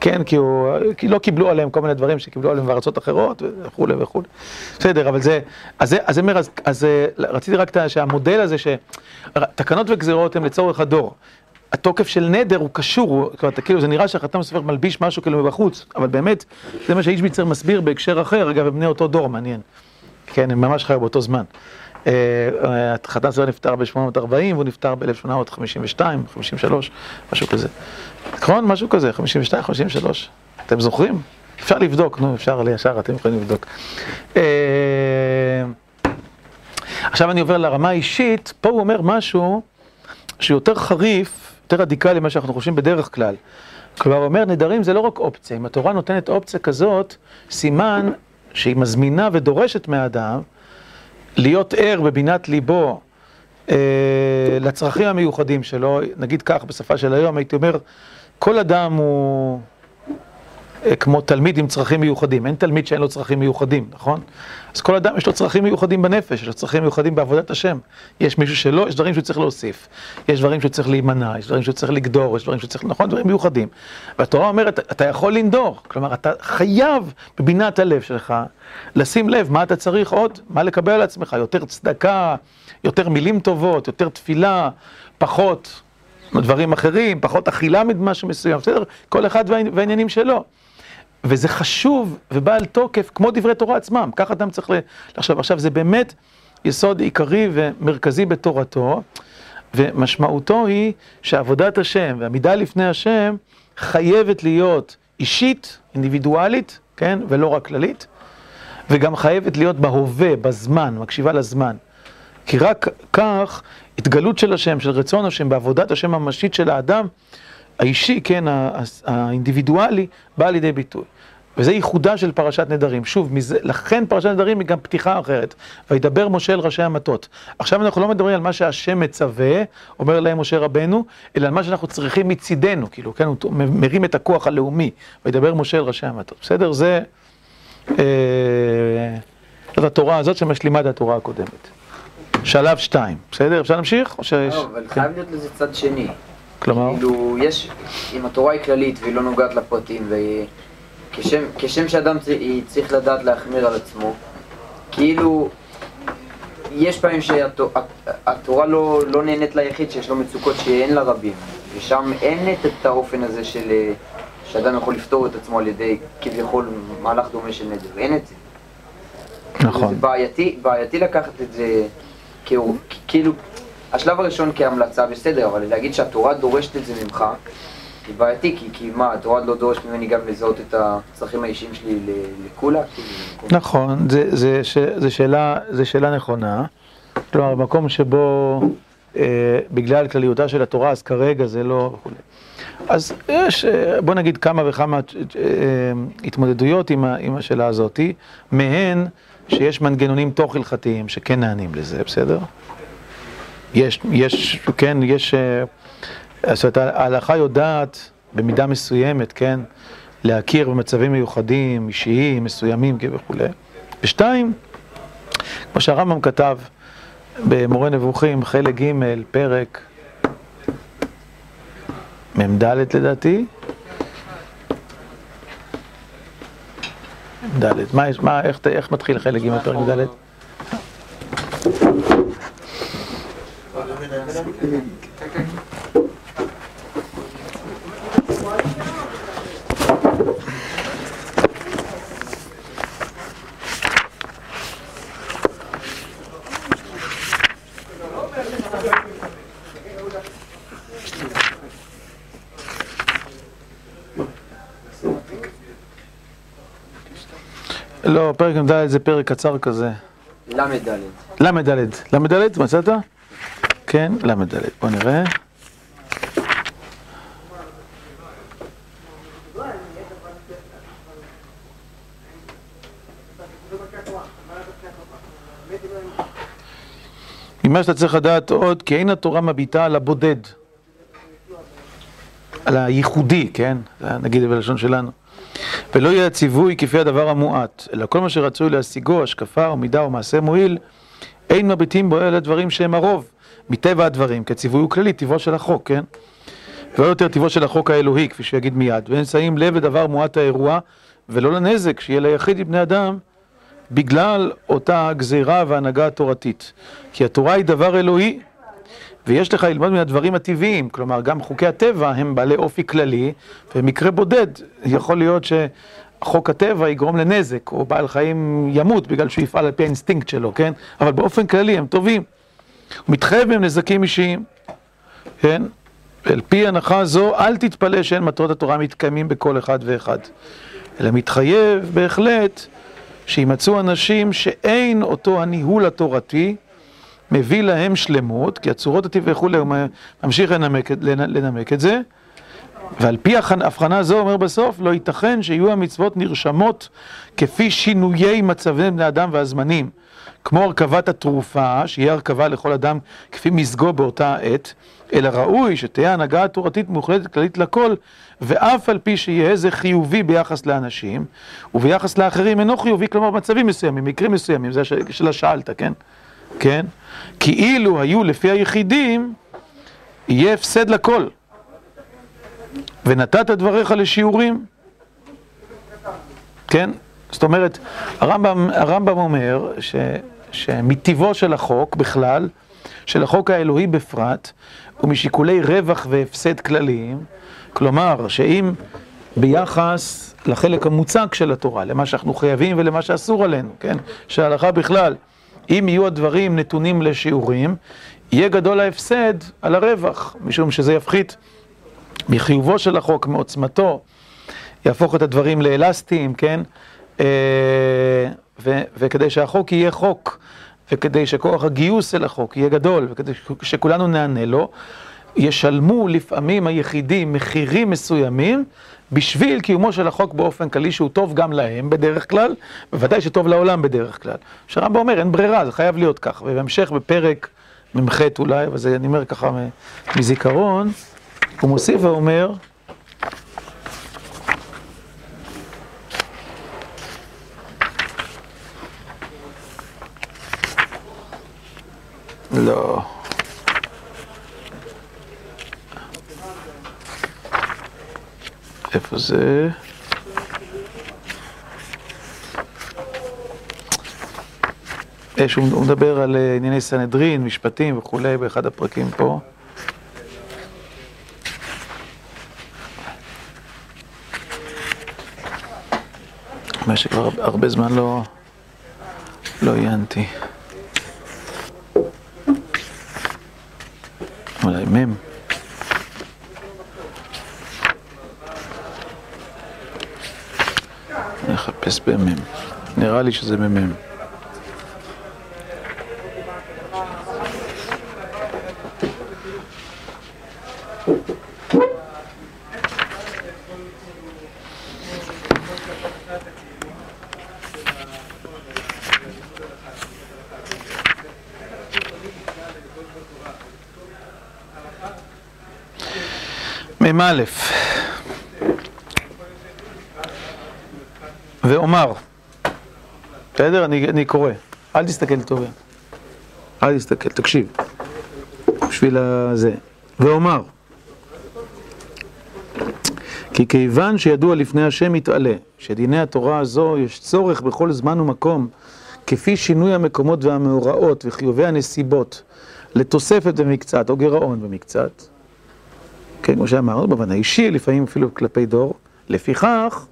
כן, כי, הוא... כי לא קיבלו עליהם כל מיני דברים שקיבלו עליהם בארצות אחרות וכולי וכולי. בסדר, אבל זה, אז זה, אז זה אומר, אז, אה, רציתי רק שהמודל הזה, שתקנות וגזירות הם לצורך הדור. התוקף של נדר הוא קשור, כאילו זה נראה שהחתם סופר מלביש משהו כאילו מבחוץ, אבל באמת, זה מה שהאישביצר מסביר בהקשר אחר, אגב, הם בני אותו דור, מעניין. כן, הם ממש חיו באותו זמן. אה, אה, חתן סופר נפטר ב-840 והוא נפטר ב-1852, 53, משהו כזה. נכון? משהו כזה, 52, 53. אתם זוכרים? אפשר לבדוק, נו, אפשר לישר, אתם יכולים לבדוק. אה, עכשיו אני עובר לרמה האישית, פה הוא אומר משהו שיותר חריף, יותר רדיקלי ממה שאנחנו חושבים בדרך כלל. כלומר, אומר, נדרים זה לא רק אופציה. אם התורה נותנת אופציה כזאת, סימן שהיא מזמינה ודורשת מהאדם להיות ער בבינת ליבו אה, לצרכים המיוחדים שלו. נגיד כך, בשפה של היום, הייתי אומר, כל אדם הוא כמו תלמיד עם צרכים מיוחדים. אין תלמיד שאין לו צרכים מיוחדים, נכון? אז כל אדם יש לו צרכים מיוחדים בנפש, יש לו צרכים מיוחדים בעבודת השם. יש מישהו שלא, יש דברים שהוא צריך להוסיף. יש דברים שהוא צריך להימנע, יש דברים שהוא צריך לגדור, יש דברים שהוא צריך, נכון? דברים מיוחדים. והתורה אומרת, אתה יכול לנדור. כלומר, אתה חייב בבינת הלב שלך לשים לב מה אתה צריך עוד, מה לקבל על עצמך. יותר צדקה, יותר מילים טובות, יותר תפילה, פחות דברים אחרים, פחות אכילה ממשהו מסוים, בסדר? כל אחד והעני- והעניינים שלו. וזה חשוב ובעל תוקף, כמו דברי תורה עצמם, ככה אדם צריך לחשוב. עכשיו, זה באמת יסוד עיקרי ומרכזי בתורתו, ומשמעותו היא שעבודת השם ועמידה לפני השם חייבת להיות אישית, אינדיבידואלית, כן, ולא רק כללית, וגם חייבת להיות בהווה, בזמן, מקשיבה לזמן. כי רק כך התגלות של השם, של רצון השם, בעבודת השם הממשית של האדם, האישי, כן, ה- ה- האינדיבידואלי, בא לידי ביטוי. וזה ייחודה של פרשת נדרים. שוב, מזה, לכן פרשת נדרים היא גם פתיחה אחרת. וידבר משה אל ראשי המטות. עכשיו אנחנו לא מדברים על מה שהשם מצווה, אומר להם משה רבנו, אלא על מה שאנחנו צריכים מצידנו, כאילו, כן, הוא מרים את הכוח הלאומי. וידבר משה אל ראשי המטות. בסדר? זה... אה, זאת התורה הזאת שמשלימה את התורה הקודמת. שלב שתיים, בסדר? אפשר להמשיך? או שיש... לא, אבל. חייב להיות לזה צד שני. כלומר? כאילו, יש, אם התורה היא כללית והיא לא נוגעת לפרטים, וכשם כשם שאדם צ- היא צריך לדעת להחמיר על עצמו, כאילו, יש פעמים שהתורה לא, לא נהנית ליחיד שיש לו מצוקות שאין לרבים, ושם אין את, האופן הזה של אה, שאדם יכול לפתור את עצמו על ידי כביכול מהלך דומה של נדר, אין את זה. נכון. זה בעייתי, בעייתי לקחת את זה כאילו, השלב הראשון כהמלצה בסדר, אבל להגיד שהתורה דורשת את זה ממך, זה בעייתי, כי, כי מה, התורה לא דורשת ממני גם לזהות את הצרכים האישיים שלי ל- לקולה? במקום- נכון, זה, זה, ש, זה, שאלה, זה שאלה נכונה. כלומר, מקום שבו אה, בגלל כלליותה של התורה, אז כרגע זה לא. אז יש, אה, בוא נגיד, כמה וכמה אה, התמודדויות עם, ה- עם השאלה הזאתי, מהן שיש מנגנונים תוך הלכתיים שכן נענים לזה, בסדר? יש, יש, כן, יש, אה, זאת אומרת, ההלכה יודעת במידה מסוימת, כן, להכיר במצבים מיוחדים, אישיים, מסוימים וכולי. ושתיים, כמו שהרמב"ם כתב במורה נבוכים, חלק ג', פרק מ"ד לדעתי, מ"ד, מה, יש- מה, איך, איך מתחיל חלק ג' פרק מ"ד? לא, פרק מ"ד זה פרק קצר כזה. ל"ד. ל"ד, ל"ד, מצאת? כן, ל"ד, בוא נראה. ממה שאתה צריך לדעת עוד, כי אין התורה מביטה על הבודד, על הייחודי, כן? נגיד בלשון שלנו. ולא יהיה הציווי כפי הדבר המועט, אלא כל מה שרצוי להשיגו, השקפה או מידה או מעשה מועיל, אין מביטים בו אלה דברים שהם הרוב, מטבע הדברים, כי הציווי הוא כללי, טבעו של החוק, כן? ולא יותר טבעו של החוק האלוהי, כפי שיגיד מיד, ואין שמים לב לדבר מועט האירוע, ולא לנזק שיהיה ליחיד מבני אדם, בגלל אותה גזירה והנהגה התורתית. כי התורה היא דבר אלוהי, ויש לך ללמוד מן הדברים הטבעיים, כלומר גם חוקי הטבע הם בעלי אופי כללי, ומקרה בודד יכול להיות שחוק הטבע יגרום לנזק, או בעל חיים ימות בגלל שהוא יפעל על פי האינסטינקט שלו, כן? אבל באופן כללי הם טובים. הוא מתחייב מהם נזקים אישיים, כן? על פי הנחה זו, אל תתפלא שאין מטרות התורה מתקיימים בכל אחד ואחד, אלא מתחייב בהחלט שימצאו אנשים שאין אותו הניהול התורתי, מביא להם שלמות, כי הצורות הטבע וכולי, הוא ממשיך לנמק, לנמק את זה, ועל פי הבחנה זו אומר בסוף, לא ייתכן שיהיו המצוות נרשמות כפי שינויי מצבי בני אדם והזמנים, כמו הרכבת התרופה, שיהיה הרכבה לכל אדם כפי מזגו באותה העת, אלא ראוי שתהיה הנהגה התורתית מוחלטת כללית לכל, ואף על פי שיהיה זה חיובי ביחס לאנשים, וביחס לאחרים אינו חיובי, כלומר במצבים מסוימים, מקרים מסוימים, זה שאלה שאלת, כן? כן? כאילו היו לפי היחידים, יהיה הפסד לכל. ונתת דבריך לשיעורים, כן? זאת אומרת, הרמב"ם, הרמב"ם אומר ש, שמטבעו של החוק בכלל, של החוק האלוהי בפרט, ומשיקולי רווח והפסד כלליים, כלומר, שאם ביחס לחלק המוצק של התורה, למה שאנחנו חייבים ולמה שאסור עלינו, כן? שההלכה בכלל, אם יהיו הדברים נתונים לשיעורים, יהיה גדול ההפסד על הרווח, משום שזה יפחית מחיובו של החוק, מעוצמתו, יהפוך את הדברים לאלסטיים, כן? ו- וכדי שהחוק יהיה חוק, וכדי שכוח הגיוס אל החוק יהיה גדול, וכדי שכולנו נענה לו, ישלמו לפעמים היחידים מחירים מסוימים בשביל קיומו של החוק באופן כללי שהוא טוב גם להם בדרך כלל, בוודאי שטוב לעולם בדרך כלל. שהרמב"ם אומר, אין ברירה, זה חייב להיות כך. ובהמשך בפרק מ"ח אולי, אבל זה אני אומר ככה מזיכרון, הוא מוסיף ואומר, לא. איפה זה? יש, הוא הוא מדבר על אה, ענייני סנהדרין, משפטים וכולי, באחד הפרקים פה. מה שכבר הרבה זמן לא, לא עיינתי. אולי מ'. מחפש במ"ם. נראה לי שזה במ"ם. מ"א בסדר? אני, אני קורא, אל תסתכל טוב, אל תסתכל, תקשיב, בשביל הזה, ואומר, כי כיוון שידוע לפני השם יתעלה, שדיני התורה הזו יש צורך בכל זמן ומקום, כפי שינוי המקומות והמאורעות וחיובי הנסיבות, לתוספת במקצת או גירעון במקצת, כן, כמו שאמרנו, במובן האישי, לפעמים אפילו כלפי דור, לפיכך,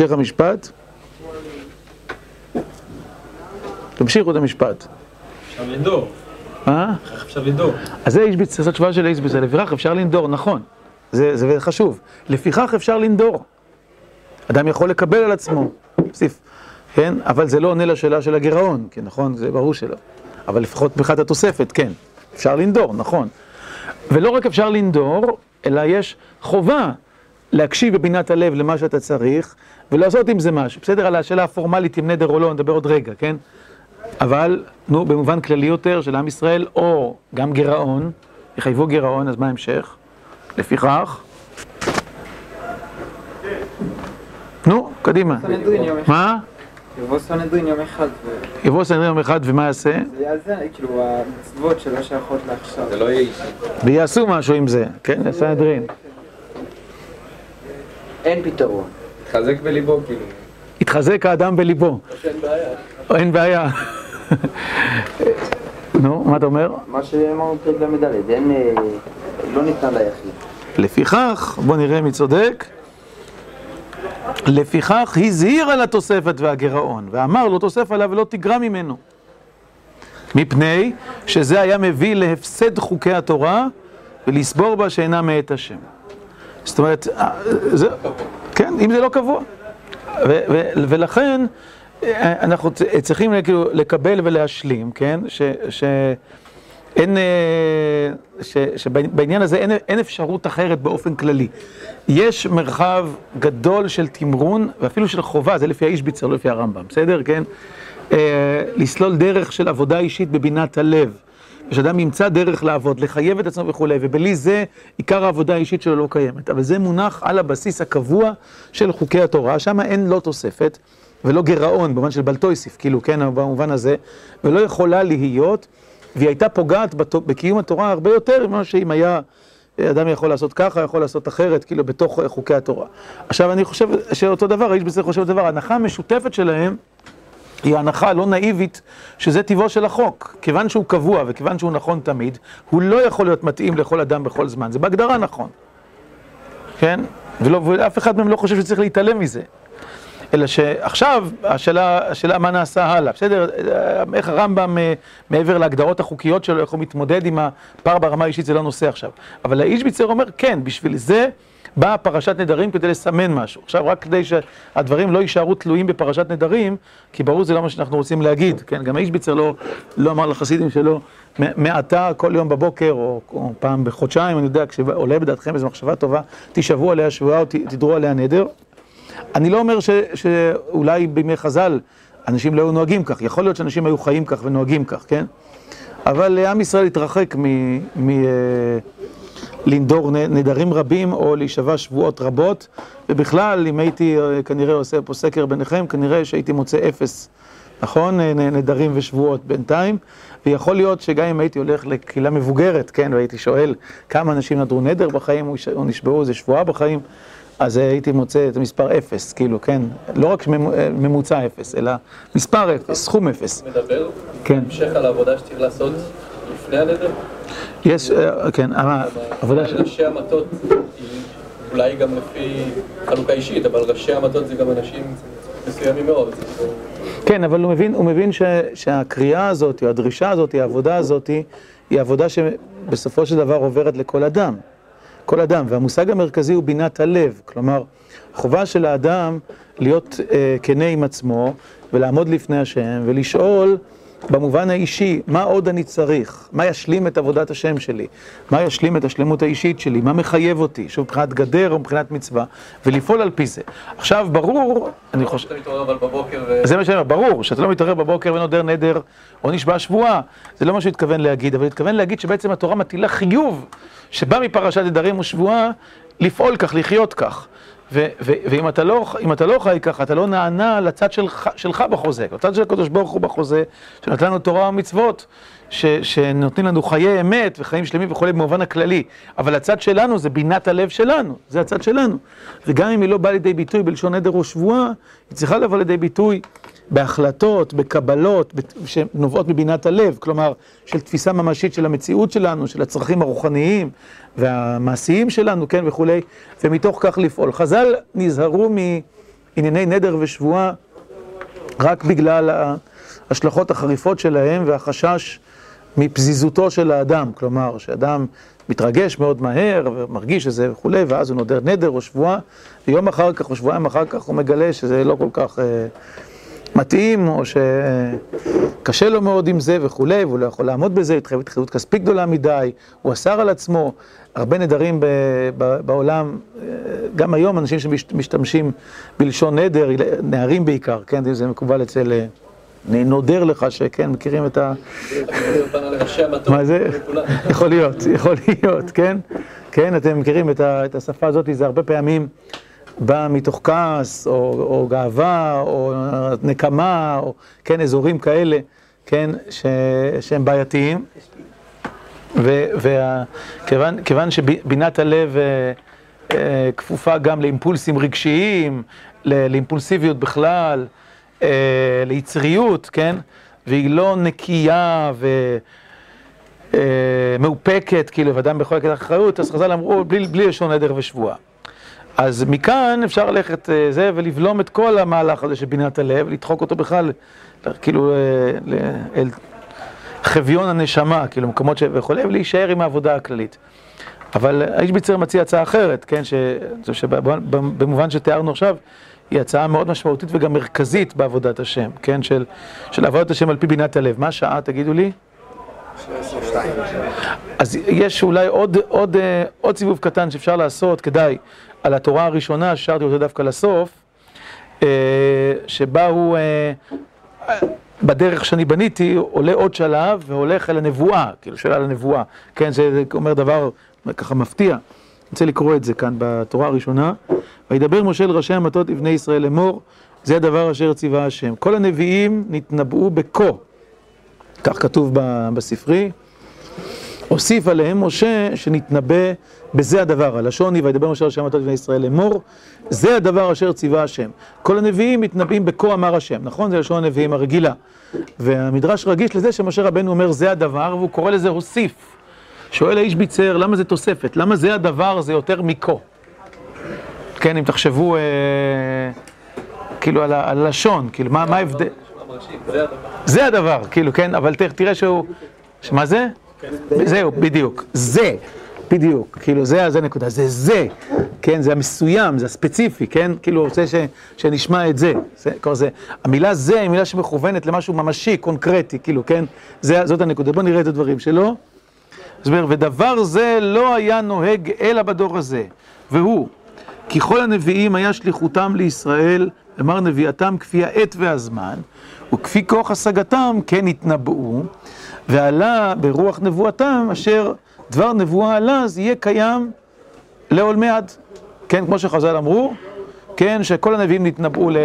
המשך המשפט, תמשיכו את המשפט. אפשר לנדור. אה? אפשר לנדור? אז זה אישביץ, זאת תשובה של אישביץ, לפיכך אפשר לנדור, נכון, זה, זה חשוב, לפיכך אפשר לנדור. אדם יכול לקבל על עצמו, נוסיף, כן? אבל זה לא עונה לשאלה של הגירעון, כן, נכון? זה ברור שלא. אבל לפחות מבחינת התוספת, כן, אפשר לנדור, נכון. ולא רק אפשר לנדור, אלא יש חובה להקשיב בבינת הלב למה שאתה צריך, ולעשות עם זה משהו. בסדר? על השאלה הפורמלית אם נדר או לא, נדבר עוד רגע, כן? אבל, נו, במובן כללי יותר של עם ישראל, או גם גירעון, יחייבו גירעון, אז מה ההמשך? לפיכך, נו, קדימה. מה? יבוא סנהדרין יום אחד, יבוא סנהדרין יום אחד ומה יעשה? וזה יאזן, כאילו המצוות שלא שייכות לעכשיו. זה לא יהיה אישי. ויעשו משהו עם זה, כן? סנהדרין. אין פתרון. תחזק בליבו, כאילו. יתחזק האדם בליבו. אין בעיה. או אין בעיה. נו, מה אתה אומר? מה שאמרנו פרק ל"ד, אין... אה, לא ניתן ליחיד. לפיכך, בוא נראה מי צודק. לפיכך הזהיר על התוספת והגירעון, ואמר לא תוסף עליו ולא תגרע ממנו. מפני שזה היה מביא להפסד חוקי התורה ולסבור בה שאינה מאת השם. זאת אומרת, אה, זה, כן, אם זה לא קבוע. ו- ו- ולכן אה, אנחנו צריכים כאילו לקבל ולהשלים, כן? ש... ש- אין, אה, ש, שבעניין הזה אין, אין אפשרות אחרת באופן כללי. יש מרחב גדול של תמרון, ואפילו של חובה, זה לפי האישביצר, לא לפי הרמב"ם, בסדר? כן? אה, לסלול דרך של עבודה אישית בבינת הלב. ושאדם ימצא דרך לעבוד, לחייב את עצמו וכולי, ובלי זה עיקר העבודה האישית שלו לא קיימת. אבל זה מונח על הבסיס הקבוע של חוקי התורה, שם אין לא תוספת ולא גירעון, במובן של בלטויסיף, כאילו, כן, במובן הזה, ולא יכולה להיות. והיא הייתה פוגעת בת... בקיום התורה הרבה יותר ממה שאם היה אדם יכול לעשות ככה, יכול לעשות אחרת, כאילו בתוך חוקי התורה. עכשיו אני חושב שאותו דבר, האיש בזה חושב אותו דבר, ההנחה המשותפת שלהם היא הנחה לא נאיבית שזה טבעו של החוק. כיוון שהוא קבוע וכיוון שהוא נכון תמיד, הוא לא יכול להיות מתאים לכל אדם בכל זמן, זה בהגדרה נכון. כן? ולא, ואף אחד מהם לא חושב שצריך להתעלם מזה. אלא שעכשיו, השאלה, השאלה מה נעשה הלאה, בסדר? איך הרמב"ם, מעבר להגדרות החוקיות שלו, איך הוא מתמודד עם הפער ברמה האישית, זה לא נושא עכשיו. אבל האיש ביצר אומר, כן, בשביל זה באה פרשת נדרים כדי לסמן משהו. עכשיו, רק כדי שהדברים לא יישארו תלויים בפרשת נדרים, כי ברור זה לא מה שאנחנו רוצים להגיד, כן? גם האיש ביצר לא, לא אמר לחסידים שלו, מעתה כל יום בבוקר, או, או פעם בחודשיים, אני יודע, כשעולה בדעתכם איזו מחשבה טובה, תישבעו עליה שבועה או תדרו עליה נדר. אני לא אומר ש, שאולי בימי חז"ל אנשים לא היו נוהגים כך, יכול להיות שאנשים היו חיים כך ונוהגים כך, כן? אבל עם ישראל התרחק מלנדור נדרים רבים או להישבע שבועות רבות, ובכלל, אם הייתי כנראה עושה פה סקר ביניכם, כנראה שהייתי מוצא אפס, נכון? נדרים ושבועות בינתיים, ויכול להיות שגם אם הייתי הולך לקהילה מבוגרת, כן, והייתי שואל כמה אנשים נדרו נדר בחיים או נשבעו איזה שבועה בחיים, אז הייתי מוצא את המספר אפס, כאילו, כן? לא רק ממוצע אפס, אלא מספר אפס, סכום אפס. מדבר? כן. המשך על העבודה שצריך לעשות לפני הנדר? יש, כן, העבודה של... ראשי המטות, אולי גם לפי חלוקה אישית, אבל ראשי המטות זה גם אנשים מסוימים מאוד. כן, אבל הוא מבין, הוא מבין ש, שהקריאה הזאת, או הדרישה הזאת, העבודה הזאת, היא עבודה שבסופו של דבר עוברת לכל אדם. כל אדם, והמושג המרכזי הוא בינת הלב, כלומר, החובה של האדם להיות אה, כנה עם עצמו ולעמוד לפני השם ולשאול במובן האישי, מה עוד אני צריך? מה ישלים את עבודת השם שלי? מה ישלים את השלמות האישית שלי? מה מחייב אותי? שוב, מבחינת גדר או מבחינת מצווה, ולפעול על פי זה. עכשיו, ברור, אני חושב... אתה מתעורר אבל בבוקר ו... זה מה שאני אומר, ברור, שאתה לא מתעורר בבוקר ונודר נדר או נשבע שבועה, זה לא מה שהוא התכוון להגיד, אבל הוא התכוון להגיד שבעצם התורה מטילה חיוב שבא מפרשת נדרים ושבועה, לפעול כך, לחיות כך. ואם אתה לא, אתה לא חי ככה, אתה לא נענה לצד שלך, שלך בחוזה, לצד של הקדוש ברוך הוא בחוזה, שנתן לנו תורה ומצוות, ש- שנותנים לנו חיי אמת וחיים שלמים וכולי במובן הכללי, אבל הצד שלנו זה בינת הלב שלנו, זה הצד שלנו. וגם אם היא לא באה לידי ביטוי בלשון נדר או שבועה, היא צריכה לבוא לידי ביטוי בהחלטות, בקבלות, שנובעות מבינת הלב, כלומר, של תפיסה ממשית של המציאות שלנו, של הצרכים הרוחניים והמעשיים שלנו, כן, וכולי, ומתוך כך לפעול. חז"ל נזהרו מענייני נדר ושבועה רק בגלל ההשלכות החריפות שלהם והחשש מפזיזותו של האדם, כלומר, שאדם מתרגש מאוד מהר ומרגיש שזה וכולי, ואז הוא נודר נדר או שבועה, ויום אחר כך או שבועיים אחר כך הוא מגלה שזה לא כל כך... מתאים, או שקשה לו מאוד עם זה וכולי, והוא לא יכול לעמוד בזה, התחייב התחייבות כספית גדולה מדי, הוא אסר על עצמו, הרבה נדרים ב- ב- בעולם, גם היום אנשים שמשתמשים בלשון נדר, נערים בעיקר, כן, זה מקובל אצל, אני נודר לך שכן, מכירים את ה... מה זה? יכול להיות, יכול להיות, כן? כן, אתם מכירים את השפה הזאת, זה הרבה פעמים בא מתוך כעס, או, או גאווה, או נקמה, או כן, אזורים כאלה, כן, ש, שהם בעייתיים. וכיוון שבינת הלב אה, אה, כפופה גם לאימפולסים רגשיים, ל- לאימפולסיביות בכלל, אה, ליצריות, כן? והיא לא נקייה ו... אה, מאופקת, כאילו, ואדם יכול לקחת אחריות, אז חז"ל אמרו, בלי, לשון נדר ושבועה. אז מכאן אפשר ללכת אה, זה ולבלום את כל המהלך הזה של בינת הלב, לדחוק אותו בכלל, כאילו, אה, אל חביון הנשמה, כאילו, מקומות ש... וכולי, ולהישאר עם העבודה הכללית. אבל האיש ביצר מציע הצעה אחרת, כן, ש... שבמובן שתיארנו עכשיו, היא הצעה מאוד משמעותית וגם מרכזית בעבודת השם, כן, של, של עבודת השם על פי בינת הלב. מה השעה, תגידו לי? אז יש אולי עוד, עוד, אה, עוד סיבוב קטן שאפשר לעשות, כדאי, על התורה הראשונה, ששרתי אותה דווקא לסוף, אה, שבה הוא, אה, בדרך שאני בניתי, עולה עוד שלב והולך אל הנבואה, כאילו שואל על הנבואה, כן, זה אומר דבר ככה מפתיע. אני רוצה לקרוא את זה כאן בתורה הראשונה. וידבר משה אל ראשי המטות לבני ישראל לאמור, זה הדבר אשר ציווה השם. כל הנביאים נתנבאו בכה, כך כתוב בספרי. הוסיף עליהם משה שנתנבא בזה הדבר, הלשון היא וידבר משה ראשי המטות לבני ישראל לאמור, זה הדבר אשר ציווה השם. כל הנביאים מתנבאים בכה אמר השם, נכון? זה לשון הנביאים הרגילה. והמדרש רגיש לזה שמשה רבנו אומר זה הדבר, והוא קורא לזה הוסיף. שואל האיש ביצר, למה זה תוספת? למה זה הדבר זה יותר מכה? כן, אם תחשבו, אה, כאילו על הלשון, כאילו מה מה ההבדל? זה הדבר. כאילו, כן, אבל תראה שהוא... שמה זה? זהו, בדיוק. זה, בדיוק. כאילו, זה, זה נקודה. זה זה, כן, זה המסוים, זה הספציפי, כן? כאילו, הוא רוצה ש, שנשמע את זה. זה, כלומר, זה. המילה זה היא מילה שמכוונת למשהו ממשי, קונקרטי, כאילו, כן? זה, זאת הנקודה. בואו נראה את הדברים שלו. אז הוא אומר, ודבר זה לא היה נוהג אלא בדור הזה, והוא, כי כל הנביאים היה שליחותם לישראל, אמר נביאתם כפי העת והזמן, וכפי כוח השגתם כן התנבאו, ועלה ברוח נבואתם, אשר דבר נבואה עלה, אז יהיה קיים לעולמי עד. כן, כמו שחז"ל אמרו, כן, שכל הנביאים נתנבאו ל-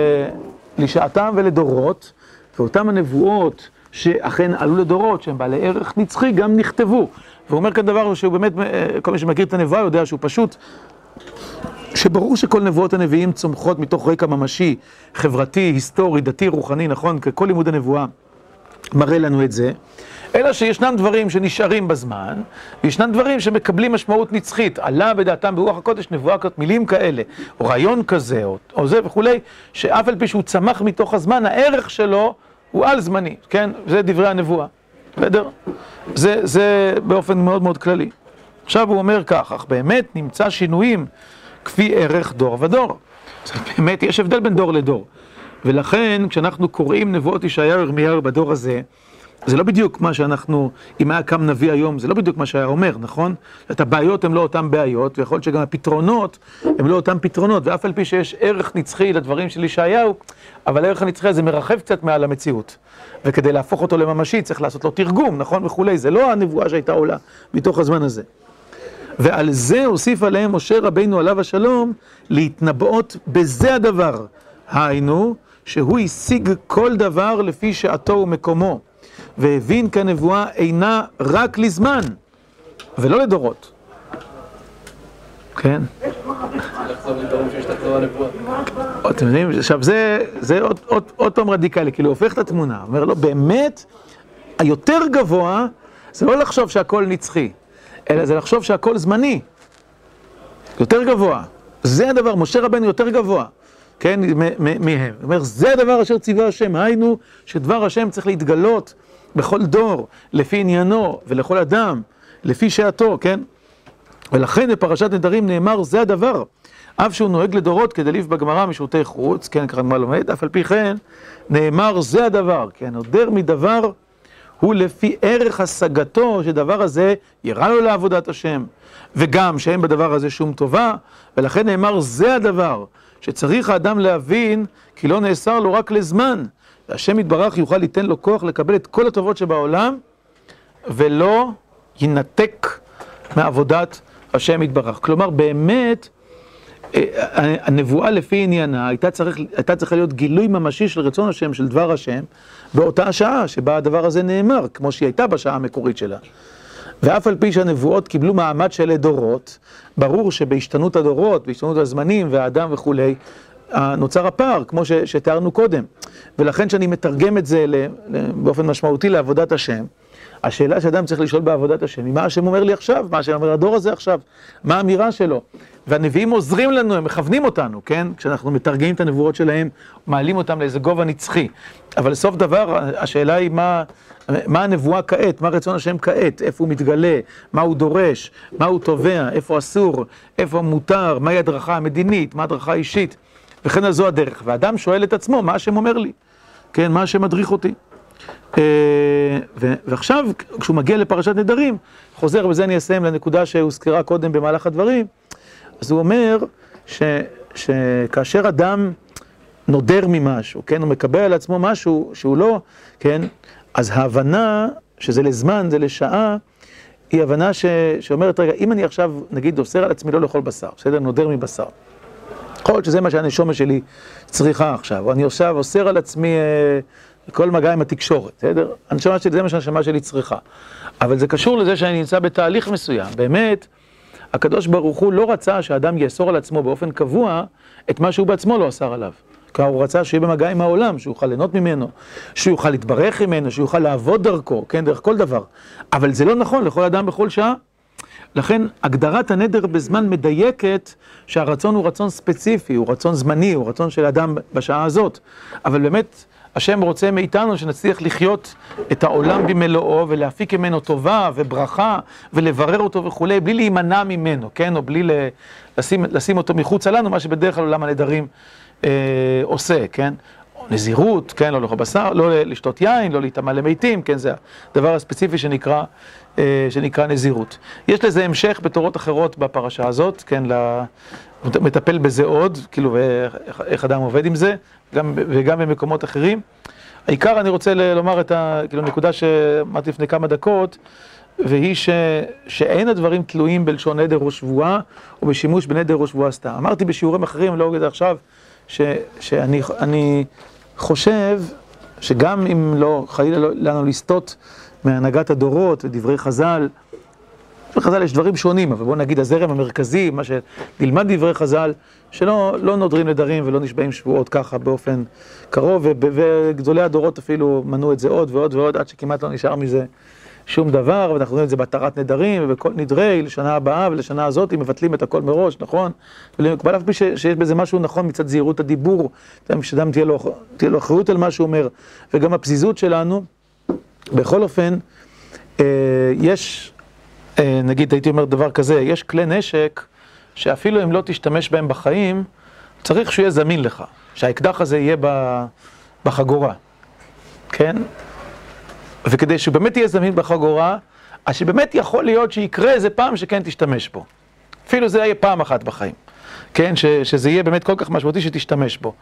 לשעתם ולדורות, ואותם הנבואות שאכן עלו לדורות, שהם בעלי ערך נצחי, גם נכתבו. והוא אומר כאן דבר שהוא באמת, אה, כל מי שמכיר את הנבואה יודע שהוא פשוט שברור שכל נבואות הנביאים צומחות מתוך רקע ממשי, חברתי, היסטורי, דתי, רוחני, נכון? כל לימוד הנבואה מראה לנו את זה. אלא שישנם דברים שנשארים בזמן, וישנם דברים שמקבלים משמעות נצחית. עלה בדעתם ברוח הקודש נבואה כזאת, מילים כאלה, או רעיון כזה, או, או זה וכולי, שאף על פי שהוא צמח מתוך הזמן, הערך שלו הוא על זמני, כן? זה דברי הנבואה, בסדר? זה, זה באופן מאוד מאוד כללי. עכשיו הוא אומר כך, אך באמת נמצא שינויים כפי ערך דור ודור. באמת, יש הבדל בין דור לדור. ולכן, כשאנחנו קוראים נבואות ישעיהו ירמיהו בדור הזה, זה לא בדיוק מה שאנחנו, אם היה קם נביא היום, זה לא בדיוק מה שהיה אומר, נכון? את הבעיות הן לא אותן בעיות, ויכול להיות שגם הפתרונות הם לא אותן פתרונות, ואף על פי שיש ערך נצחי לדברים של ישעיהו, אבל הערך הנצחי הזה מרחב קצת מעל המציאות. וכדי להפוך אותו לממשי צריך לעשות לו תרגום, נכון? וכולי. זה לא הנבואה שהייתה עולה מתוך הזמן הזה. ועל זה הוסיף עליהם משה רבינו עליו השלום להתנבאות בזה הדבר. היינו, שהוא השיג כל דבר לפי שעתו ומקומו, והבין כי הנבואה אינה רק לזמן, ולא לדורות. כן? אתם יודעים, עכשיו זה, זה עוד, עוד, עוד פעם רדיקלי, כאילו הופך את התמונה, אומר לו, באמת, היותר גבוה, זה לא לחשוב שהכל נצחי, אלא זה לחשוב שהכל זמני. יותר גבוה. זה הדבר, משה רבנו יותר גבוה, כן, מהם. הוא אומר, זה הדבר אשר ציווה השם, היינו שדבר השם צריך להתגלות בכל דור, לפי עניינו, ולכל אדם, לפי שעתו, כן? ולכן בפרשת נדרים נאמר, זה הדבר. אף שהוא נוהג לדורות כדליף בגמרא משוטי חוץ, כן, ככה מה לומד, אף על פי כן, נאמר זה הדבר, כן, נודר מדבר הוא לפי ערך השגתו שדבר הזה יראה לו לעבודת השם, וגם שאין בדבר הזה שום טובה, ולכן נאמר זה הדבר, שצריך האדם להבין כי לא נאסר לו רק לזמן, והשם יתברך יוכל ליתן לו כוח לקבל את כל הטובות שבעולם, ולא ינתק מעבודת השם יתברך. כלומר, באמת, אה, הנבואה לפי עניינה הייתה, צריך, הייתה צריכה להיות גילוי ממשי של רצון השם, של דבר השם, באותה השעה שבה הדבר הזה נאמר, כמו שהיא הייתה בשעה המקורית שלה. ואף על פי שהנבואות קיבלו מעמד של דורות, ברור שבהשתנות הדורות, בהשתנות הזמנים והאדם וכולי, נוצר הפער, כמו שתיארנו קודם. ולכן כשאני מתרגם את זה באופן משמעותי לעבודת השם, השאלה שאדם צריך לשאול בעבודת השם, היא מה השם אומר לי עכשיו, מה השם אומר הדור הזה עכשיו, מה האמירה שלו. והנביאים עוזרים לנו, הם מכוונים אותנו, כן? כשאנחנו מתרגמים את הנבואות שלהם, מעלים אותם לאיזה גובה נצחי. אבל לסוף דבר, השאלה היא מה, מה הנבואה כעת, מה רצון השם כעת, איפה הוא מתגלה, מה הוא דורש, מה הוא תובע, איפה אסור, איפה מותר, מהי הדרכה המדינית, מה הדרכה האישית, וכן זו הדרך. ואדם שואל את עצמו, מה השם אומר לי? כן, מה השם מדריך אותי? ועכשיו, כשהוא מגיע לפרשת נדרים, חוזר, ובזה אני אסיים לנקודה שהוזכרה קודם במהלך הדברים, אז הוא אומר ש, שכאשר אדם נודר ממשהו, כן, הוא מקבל על עצמו משהו שהוא לא, כן, אז ההבנה שזה לזמן, זה לשעה, היא הבנה ש, שאומרת, רגע, אם אני עכשיו, נגיד, אוסר על עצמי לא לאכול בשר, בסדר? נודר מבשר. יכול להיות שזה מה שהנשומה שלי צריכה עכשיו, או אני עכשיו אוסר על עצמי אה, כל מגע עם התקשורת, בסדר? הנשמה שלי, זה מה שהנשמה שלי צריכה. אבל זה קשור לזה שאני נמצא בתהליך מסוים. באמת, הקדוש ברוך הוא לא רצה שהאדם יאסור על עצמו באופן קבוע את מה שהוא בעצמו לא אסר עליו. כלומר, הוא רצה שיהיה במגע עם העולם, שהוא יוכל ליהנות ממנו, שהוא יוכל להתברך ממנו, שהוא יוכל לעבוד דרכו, כן, דרך כל דבר. אבל זה לא נכון לכל אדם בכל שעה. לכן, הגדרת הנדר בזמן מדייקת שהרצון הוא רצון ספציפי, הוא רצון זמני, הוא רצון של אדם בשעה הזאת. אבל באמת, השם רוצה מאיתנו שנצליח לחיות את העולם במלואו ולהפיק ממנו טובה וברכה ולברר אותו וכולי, בלי להימנע ממנו, כן? או בלי לשים, לשים אותו מחוצה לנו, מה שבדרך כלל עולם הנדרים אה, עושה, כן? נזירות, כן? לא לאכול בשר, לא לשתות יין, לא להיטמע למתים, כן? זה הדבר הספציפי שנקרא, אה, שנקרא נזירות. יש לזה המשך בתורות אחרות בפרשה הזאת, כן? מטפל בזה עוד, כאילו, איך אדם עובד עם זה, גם, וגם במקומות אחרים. העיקר אני רוצה לומר את הנקודה כאילו, שאמרתי לפני כמה דקות, והיא ש, שאין הדברים תלויים בלשון נדר או שבועה, או בשימוש בנדר או שבועה סתם. אמרתי בשיעורים אחרים, לא אגיד עכשיו, ש, שאני חושב שגם אם לא, חלילה לא, לנו לסטות מהנהגת הדורות ודברי חז"ל, בחז"ל יש דברים שונים, אבל בואו נגיד הזרם המרכזי, מה שנלמד דברי חז"ל, שלא לא נודרים נדרים ולא נשבעים שבועות ככה באופן קרוב, וגדולי הדורות אפילו מנעו את זה עוד ועוד ועוד, עד שכמעט לא נשאר מזה שום דבר, ואנחנו רואים את זה בהתרת נדרים, ובכל נדרי, לשנה הבאה ולשנה הזאת, מבטלים את הכל מראש, נכון? ולמקבל אף פי שיש בזה משהו נכון מצד זהירות הדיבור, שאדם תהיה לו, תהיה לו אחריות על מה שהוא אומר, וגם הפזיזות שלנו, בכל אופן, יש... נגיד, הייתי אומר דבר כזה, יש כלי נשק שאפילו אם לא תשתמש בהם בחיים, צריך שהוא יהיה זמין לך, שהאקדח הזה יהיה בחגורה, כן? וכדי שהוא באמת יהיה זמין בחגורה, אז שבאמת יכול להיות שיקרה איזה פעם שכן תשתמש בו. אפילו זה יהיה פעם אחת בחיים. כן, ש, שזה יהיה באמת כל כך משמעותי שתשתמש בו.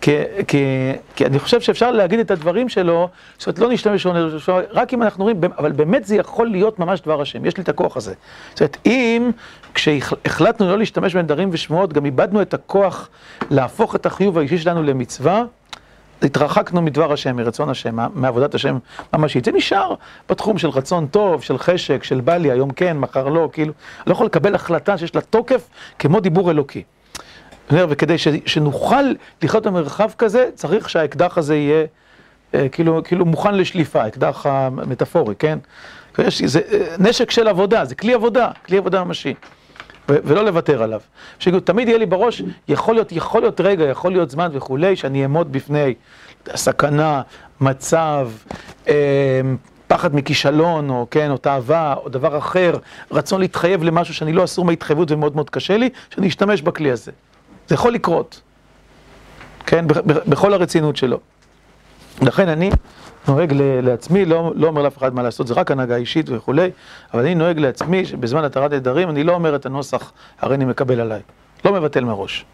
כי, כי, כי אני חושב שאפשר להגיד את הדברים שלו, זאת אומרת, לא נשתמש רק אם אנחנו רואים, אבל באמת זה יכול להיות ממש דבר השם, יש לי את הכוח הזה. זאת אומרת, אם כשהחלטנו לא להשתמש בנדרים ושמועות, גם איבדנו את הכוח להפוך את החיוב האישי שלנו למצווה, התרחקנו מדבר השם, מרצון השם, מעבודת השם ממשית. זה נשאר בתחום של רצון טוב, של חשק, של בא לי, היום כן, מחר לא, כאילו, לא יכול לקבל החלטה שיש לה תוקף כמו דיבור אלוקי. וכדי שנוכל לחיות במרחב כזה, צריך שהאקדח הזה יהיה כאילו, כאילו מוכן לשליפה, אקדח המטאפורי, כן? זה נשק של עבודה, זה כלי עבודה, כלי עבודה ממשי. ולא לוותר עליו. שתמיד יהיה לי בראש, יכול להיות, יכול להיות רגע, יכול להיות זמן וכולי, שאני אעמוד בפני סכנה, מצב, פחד מכישלון, או כן, או תאווה, או דבר אחר, רצון להתחייב למשהו שאני לא אסור מהתחייבות ומאוד מאוד קשה לי, שאני אשתמש בכלי הזה. זה יכול לקרות, כן, בכל הרצינות שלו. לכן אני נוהג לעצמי, לא, לא אומר לאף אחד מה לעשות, זה רק הנהגה אישית וכולי, אבל אני נוהג לעצמי שבזמן התרת נדרים אני לא אומר את הנוסח, הרי אני מקבל עליי. לא מבטל מראש.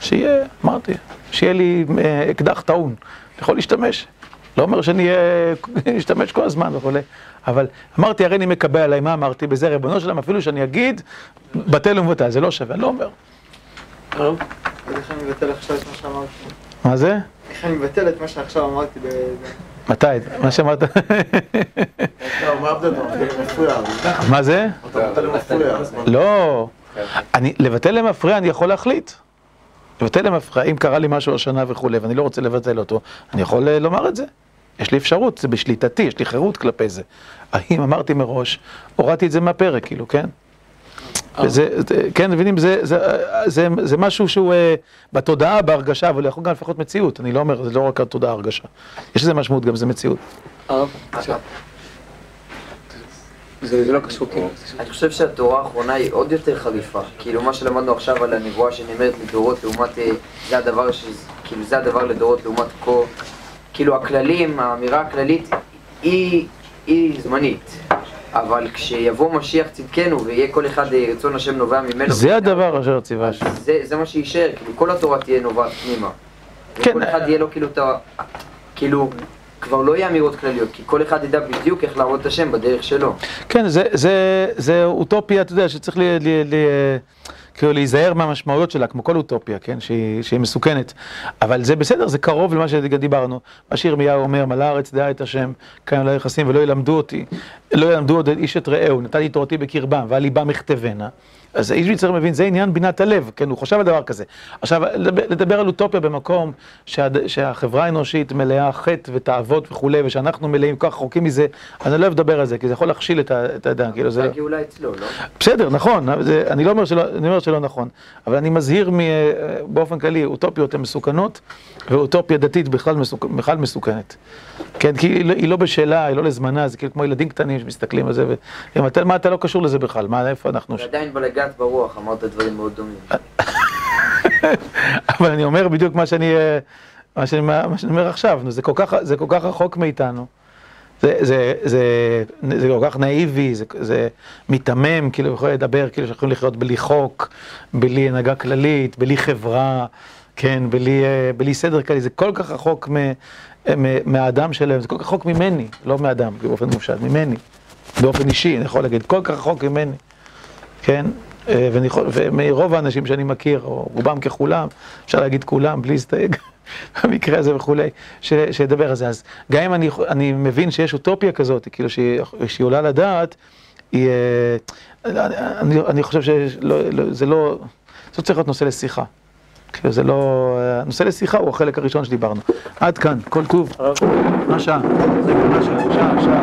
שיהיה, אמרתי, שיהיה לי אקדח טעון, יכול להשתמש. לא אומר שאני (laughs) אשתמש כל הזמן וכולי, אבל אמרתי, הרי אני מקבל עליי, מה אמרתי בזה, ריבונו שלם, אפילו שאני אגיד, בטל ומבטל, זה לא שווה, אני לא אומר. טוב, אז איך אני מבטל עכשיו את מה שאמרתי? מה זה? איך אני מבטל את מה שעכשיו אמרתי ב... מתי? מה שאמרת? מפריע. מה זה? לא. אני, לבטל למפריע אני יכול להחליט. לבטל למפריע, אם קרה לי משהו השנה וכולי, ואני לא רוצה לבטל אותו, אני יכול אה, לומר את זה. יש לי אפשרות, זה בשליטתי, יש לי חירות כלפי זה. האם אמרתי מראש, הורדתי את זה מהפרק, כאילו, כן? וזה, זה- כן, מבינים, זה, זה, זה, זה משהו שהוא אה, בתודעה, בהרגשה, אבל יכול גם לפחות מציאות. אני לא אומר, זה לא רק התודעה, הרגשה. יש לזה משמעות, גם זה מציאות. הרב, זה זה לא קשור, כאילו. אני חושב שהתורה האחרונה היא עוד יותר חריפה. כאילו מה שלמדנו עכשיו על הנבואה שנאמרת לדורות לעומת, אה, זה הדבר ש... כאילו זה הדבר לדורות לעומת כה... כאילו הכללים, האמירה הכללית היא, היא זמנית. אבל כשיבוא משיח צדקנו ויהיה כל אחד אה, רצון השם נובע ממנו. זה הדבר אשר ציווה השם. זה, זה מה שיישאר, כאילו כל התורה תהיה נובעת פנימה. כן, וכל אחד יהיה לו כאילו את ה... כאילו, כבר לא יהיה אמירות כלליות, כי כל אחד ידע בדיוק איך לעבוד את השם בדרך שלו. כן, זה, זה, זה אוטופיה, אתה יודע, שצריך לי, לי, לי, כאילו להיזהר מהמשמעויות שלה, כמו כל אוטופיה, כן, שהיא, שהיא מסוכנת. אבל זה בסדר, זה קרוב למה שדיברנו. מה שירמיהו אומר, מלא הארץ דעה את השם, כאן לא יחסים ולא ילמדו אותי, לא ילמדו עוד איש את רעהו, נתתי תורתי בקרבם, ועל ליבם. אז איש מצטער מבין, זה עניין בינת הלב, כן, הוא חושב על דבר כזה. עכשיו, לדבר, על אוטופיה במקום שה, שהחברה האנושית מלאה חטא ותאוות וכולי, ושאנחנו מלאים כך רחוקים מזה, אז אני לא אוהב לדבר על זה, כי זה יכול להכשיל את האדם, כאילו זה... זה הגאולה אצלו, לא? בסדר, נכון, זה, אני לא אומר שלא, אני אומר שלא נכון, אבל אני מזהיר מ, באופן כללי, אוטופיות הן מסוכנות, ואוטופיה דתית בכלל, מסוכ, בכלל מסוכנת. כן, כי היא לא, היא לא בשלה, היא לא לזמנה, זה כאילו כמו ילדים קטנים שמסתכלים על זה, ומה אתה, מה אתה לא קשור לזה בכלל, מה, איפה אנחנו... ועדיין בלגעת ברוח, אמרת דברים מאוד דומים. (laughs) אבל אני אומר בדיוק מה שאני, אה, מה שאני, מה שאני אומר עכשיו, זה כל כך, זה כל כך רחוק מאיתנו. זה, זה, זה, זה כל כך נאיבי, זה, זה מיתמם, כאילו יכול לדבר, כאילו שיכולים לחיות בלי חוק, בלי הנהגה כללית, בלי חברה, כן, בלי, אה, בלי סדר כללי, זה כל כך רחוק מ, מ, מהאדם שלהם, זה כל כך רחוק ממני, לא מאדם, באופן מופשט, ממני, באופן אישי, אני יכול להגיד, כל כך רחוק ממני, כן? אה, ומרוב האנשים שאני מכיר, או רובם ככולם, אפשר להגיד כולם, בלי להסתייג, (laughs) במקרה הזה וכולי, שידבר על זה. אז גם אם אני, אני מבין שיש אוטופיה כזאת, כאילו שהיא, שהיא עולה לדעת, היא, אה, אני, אני חושב שזה לא, זה לא, זה צריך להיות נושא לשיחה. כאילו זה לא, נושא לשיחה הוא החלק הראשון שדיברנו. עד כאן, כל טוב. מה שעה? מה שעה? שעה, שעה.